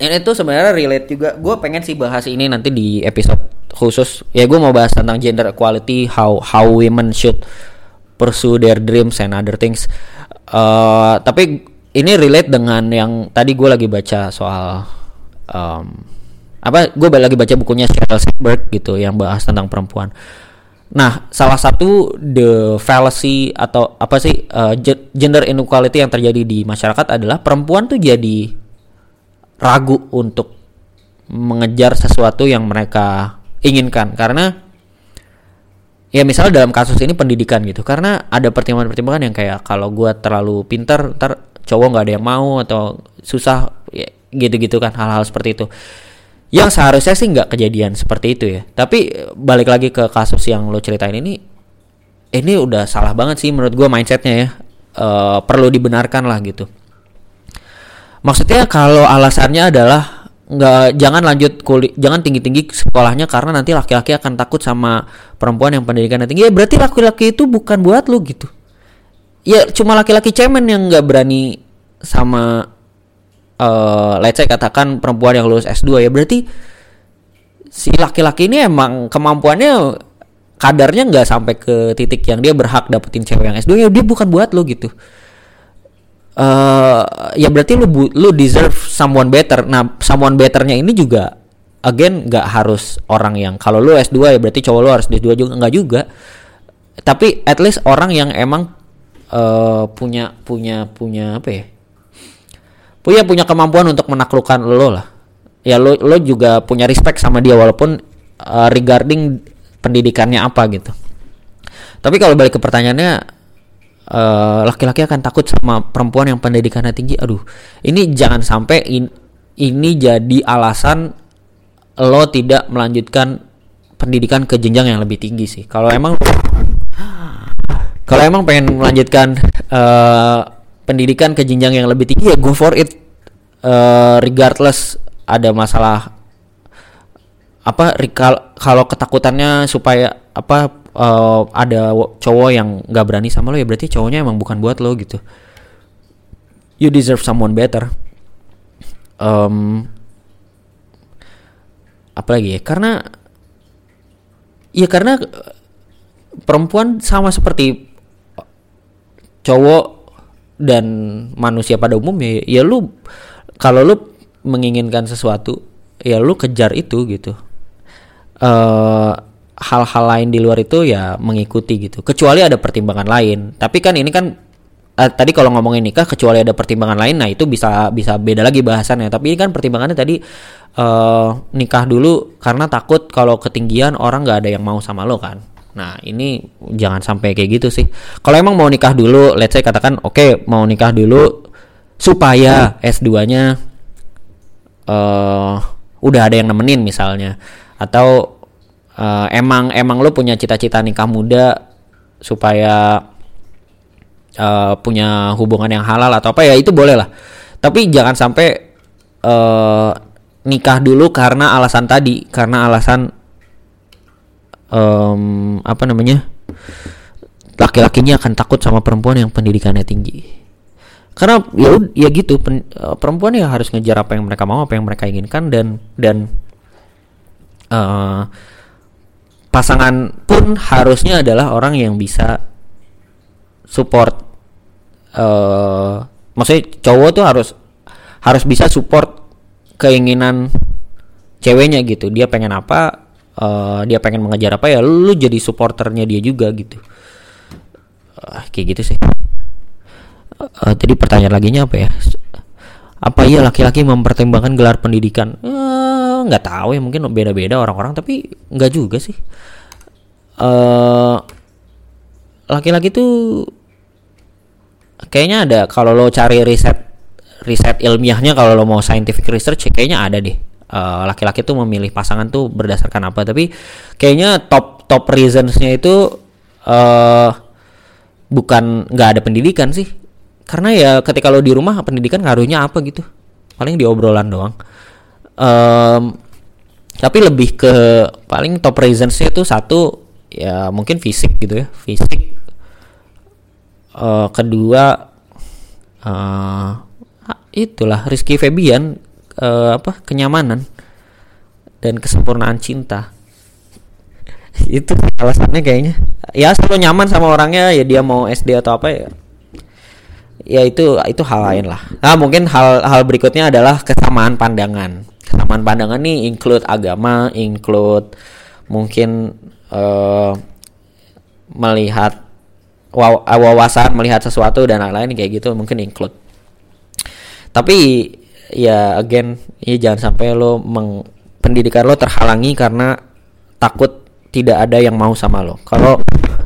ini tuh sebenarnya relate juga. Gue pengen sih bahas ini nanti di episode khusus. Ya gue mau bahas tentang gender equality, how how women should pursue their dreams and other things. Uh, tapi ini relate dengan yang tadi gue lagi baca soal um, apa? Gue lagi baca bukunya Sheryl Sandberg gitu yang bahas tentang perempuan. Nah, salah satu the fallacy atau apa sih uh, gender inequality yang terjadi di masyarakat adalah perempuan tuh jadi ragu untuk mengejar sesuatu yang mereka inginkan karena ya misalnya dalam kasus ini pendidikan gitu karena ada pertimbangan-pertimbangan yang kayak kalau gue terlalu pintar ntar cowok nggak ada yang mau atau susah ya, gitu-gitu kan hal-hal seperti itu yang seharusnya sih nggak kejadian seperti itu ya. Tapi balik lagi ke kasus yang lo ceritain ini ini udah salah banget sih menurut gue mindsetnya ya. Uh, perlu dibenarkan lah gitu. Maksudnya kalau alasannya adalah nggak jangan lanjut kuliah jangan tinggi tinggi sekolahnya karena nanti laki-laki akan takut sama perempuan yang pendidikannya tinggi. Ya berarti laki-laki itu bukan buat lu gitu. Ya cuma laki-laki cemen yang nggak berani sama uh, let's say katakan perempuan yang lulus S2 ya berarti si laki-laki ini emang kemampuannya kadarnya nggak sampai ke titik yang dia berhak dapetin cewek yang S2 ya dia bukan buat lo gitu uh, ya berarti lu lu deserve someone better. Nah, someone betternya ini juga again nggak harus orang yang kalau lu S2 ya berarti cowok lu harus S2 juga nggak juga. Tapi at least orang yang emang uh, punya punya punya apa ya? Punya punya kemampuan untuk menaklukkan lo lah. Ya lo lo juga punya respect sama dia walaupun uh, regarding pendidikannya apa gitu. Tapi kalau balik ke pertanyaannya Eh, laki-laki uh, akan takut sama perempuan yang pendidikannya tinggi. Aduh, ini jangan sampai in, ini jadi alasan lo tidak melanjutkan pendidikan ke jenjang yang lebih tinggi sih. Kalau emang kalau emang pengen melanjutkan uh, pendidikan ke jenjang yang lebih tinggi ya go for it. Uh, regardless ada masalah apa kalau ketakutannya supaya apa uh, ada cowok yang nggak berani sama lo ya berarti cowoknya emang bukan buat lo gitu you deserve someone better um, apalagi ya karena ya karena perempuan sama seperti cowok dan manusia pada umumnya ya, lu kalau lu menginginkan sesuatu ya lu kejar itu gitu. Uh, hal-hal lain di luar itu ya mengikuti gitu. Kecuali ada pertimbangan lain. Tapi kan ini kan uh, tadi kalau ngomongin nikah kecuali ada pertimbangan lain nah itu bisa bisa beda lagi bahasannya. Tapi ini kan pertimbangannya tadi uh, nikah dulu karena takut kalau ketinggian orang nggak ada yang mau sama lo kan Nah ini jangan sampai kayak gitu sih. Kalau emang mau nikah dulu, let's say katakan oke okay, mau nikah dulu supaya S2-nya uh, udah ada yang nemenin misalnya, atau uh, emang emang lu punya cita-cita nikah muda supaya uh, punya hubungan yang halal atau apa ya itu boleh lah. Tapi jangan sampai uh, nikah dulu karena alasan tadi, karena alasan um, apa namanya laki-lakinya akan takut sama perempuan yang pendidikannya tinggi. Karena ya ya gitu pen, uh, perempuan ya harus ngejar apa yang mereka mau apa yang mereka inginkan dan dan uh, pasangan pun harusnya adalah orang yang bisa support uh, maksudnya cowok tuh harus harus bisa support keinginan ceweknya gitu. Dia pengen apa uh, dia pengen mengejar apa ya lu jadi supporternya dia juga gitu. Uh, kayak gitu sih. Uh, tadi pertanyaan lagi apa ya? Apa iya laki-laki mempertimbangkan gelar pendidikan? Nggak uh, tahu ya mungkin beda-beda orang-orang tapi nggak juga sih. Laki-laki uh, tuh kayaknya ada kalau lo cari riset riset ilmiahnya kalau lo mau scientific research ya kayaknya ada deh laki laki-laki tuh memilih pasangan tuh berdasarkan apa? Tapi kayaknya top top reasonsnya itu uh, bukan nggak ada pendidikan sih. Karena ya ketika lo di rumah pendidikan ngaruhnya apa gitu? Paling di obrolan doang. Um, tapi lebih ke paling top reasonsnya itu satu ya mungkin fisik gitu ya. Fisik. Uh, kedua uh, itulah Rizky Febian uh, apa kenyamanan dan kesempurnaan cinta. Itu alasannya kayaknya. Ya selalu nyaman sama orangnya ya dia mau SD atau apa ya. Ya itu itu hal lain lah. Nah mungkin hal hal berikutnya adalah kesamaan pandangan. Kesamaan pandangan nih include agama include mungkin uh, melihat wawasan melihat sesuatu dan lain-lain kayak gitu mungkin include. Tapi ya again ya jangan sampai lo meng, pendidikan lo terhalangi karena takut tidak ada yang mau sama lo. Kalau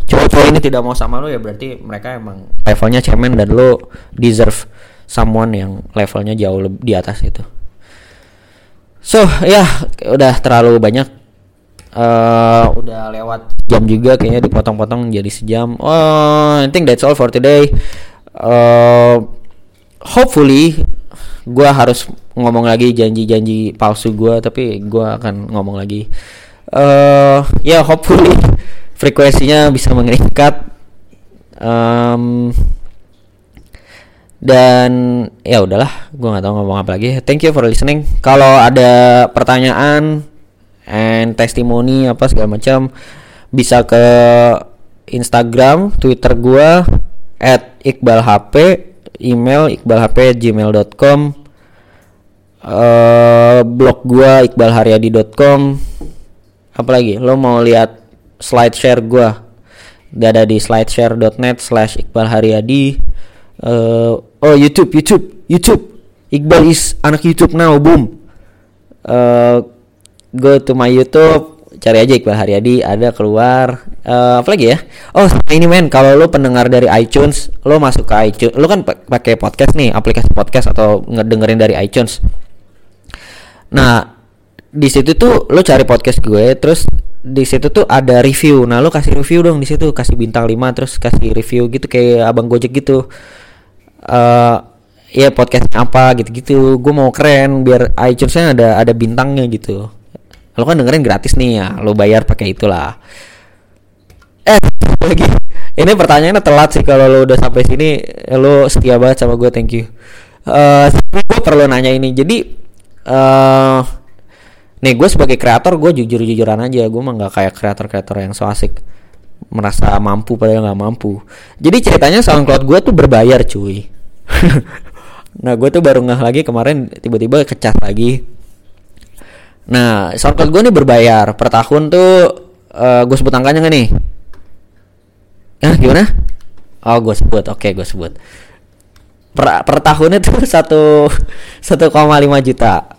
cowok-cowok ini tidak mau sama lo ya berarti mereka emang levelnya cemen dan lo deserve someone yang levelnya jauh di atas itu. So ya udah terlalu banyak. Uh, udah lewat jam juga kayaknya dipotong-potong jadi sejam. Oh I think that's all for today. Uh, hopefully gue harus ngomong lagi janji-janji palsu gue tapi gue akan ngomong lagi. Uh, ya yeah, hopefully frekuensinya bisa meningkat. Um, dan ya udahlah gue nggak tahu ngomong apa lagi. Thank you for listening. Kalau ada pertanyaan and testimoni apa segala macam bisa ke Instagram Twitter gue at email iqbalhp@gmail.com uh, blog gua iqbalharyadi.com apa lagi? Lo mau lihat slide share gua? Gak ada di slideshare.net slash Iqbal Haryadi uh, Oh YouTube YouTube YouTube. Iqbal is anak YouTube now boom. Uh, Go to my YouTube cari aja Iqbal Haryadi ada keluar. Uh, apa lagi ya? Oh ini men. Kalau lo pendengar dari iTunes lo masuk ke iTunes. Lo kan pakai podcast nih aplikasi podcast atau ngedengerin dari iTunes. Nah di situ tuh lo cari podcast gue terus di situ tuh ada review. Nah lo kasih review dong di situ. Kasih bintang 5 terus kasih review gitu kayak abang gojek gitu. Uh, ya podcast apa gitu-gitu. Gue mau keren biar iTunesnya ada ada bintangnya gitu lo kan dengerin gratis nih ya. Lo bayar pakai itulah. Eh lagi? Ini pertanyaannya telat sih kalau lo udah sampai sini. Lo setia banget sama gue thank you. Uh, eh, gue perlu nanya ini. Jadi uh, nih gue sebagai kreator gue jujur jujuran aja. Gue mah nggak kayak kreator kreator yang so asik. Merasa mampu padahal nggak mampu. Jadi ceritanya SoundCloud gue tuh berbayar cuy. Nah gue tuh baru ngeh lagi kemarin tiba-tiba kecas lagi Nah, SoundCloud gue nih berbayar per tahun tuh uh, eh, gue sebut angkanya gak nih? Ah, gimana? Oh, gue sebut. Oke, okay, gue sebut. Per, per tahunnya tuh satu satu koma lima juta.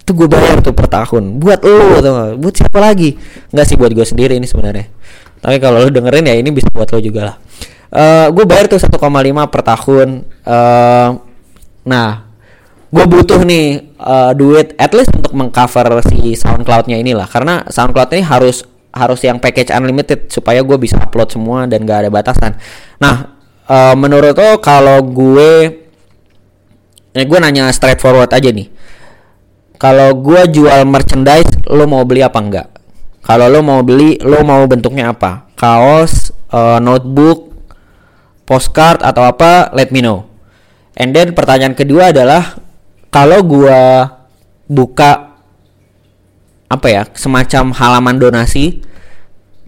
itu gue bayar tuh per tahun buat lo atau buat siapa lagi nggak sih buat gue sendiri ini sebenarnya tapi kalau lo dengerin ya ini bisa buat lo juga lah uh, gue bayar tuh 1,5 per tahun uh, nah gue butuh nih uh, duit at least untuk mengcover si SoundCloud-nya inilah karena SoundCloud ini harus harus yang package unlimited supaya gue bisa upload semua dan gak ada batasan. Nah, uh, menurut lo kalau gue, ini gue nanya straightforward aja nih. Kalau gue jual merchandise, lo mau beli apa enggak? Kalau lo mau beli, lo mau bentuknya apa? Kaos, uh, notebook, postcard atau apa? Let me know. And then pertanyaan kedua adalah kalau gua buka apa ya semacam halaman donasi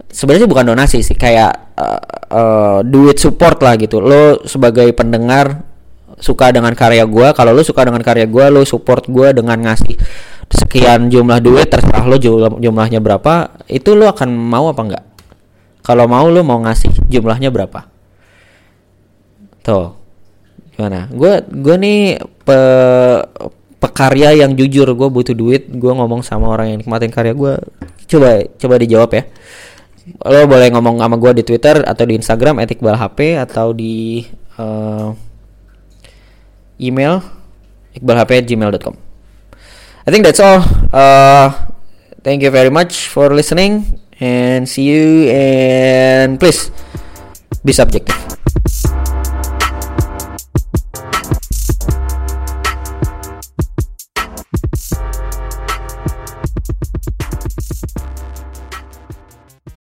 sebenarnya bukan donasi sih kayak uh, uh, duit support lah gitu. Lo sebagai pendengar suka dengan karya gua kalau lo suka dengan karya gua lo support gua dengan ngasih sekian jumlah duit terserah lo jumlah, jumlahnya berapa itu lo akan mau apa enggak? Kalau mau lo mau ngasih jumlahnya berapa? Tuh gimana? Gue gue nih pe pekarya yang jujur gue butuh duit gue ngomong sama orang yang nikmatin karya gue coba coba dijawab ya. Lo boleh ngomong sama gue di twitter atau di instagram etikbal hp atau di uh, email iqbalhp@gmail.com I think that's all. Uh, thank you very much for listening and see you and please be subjective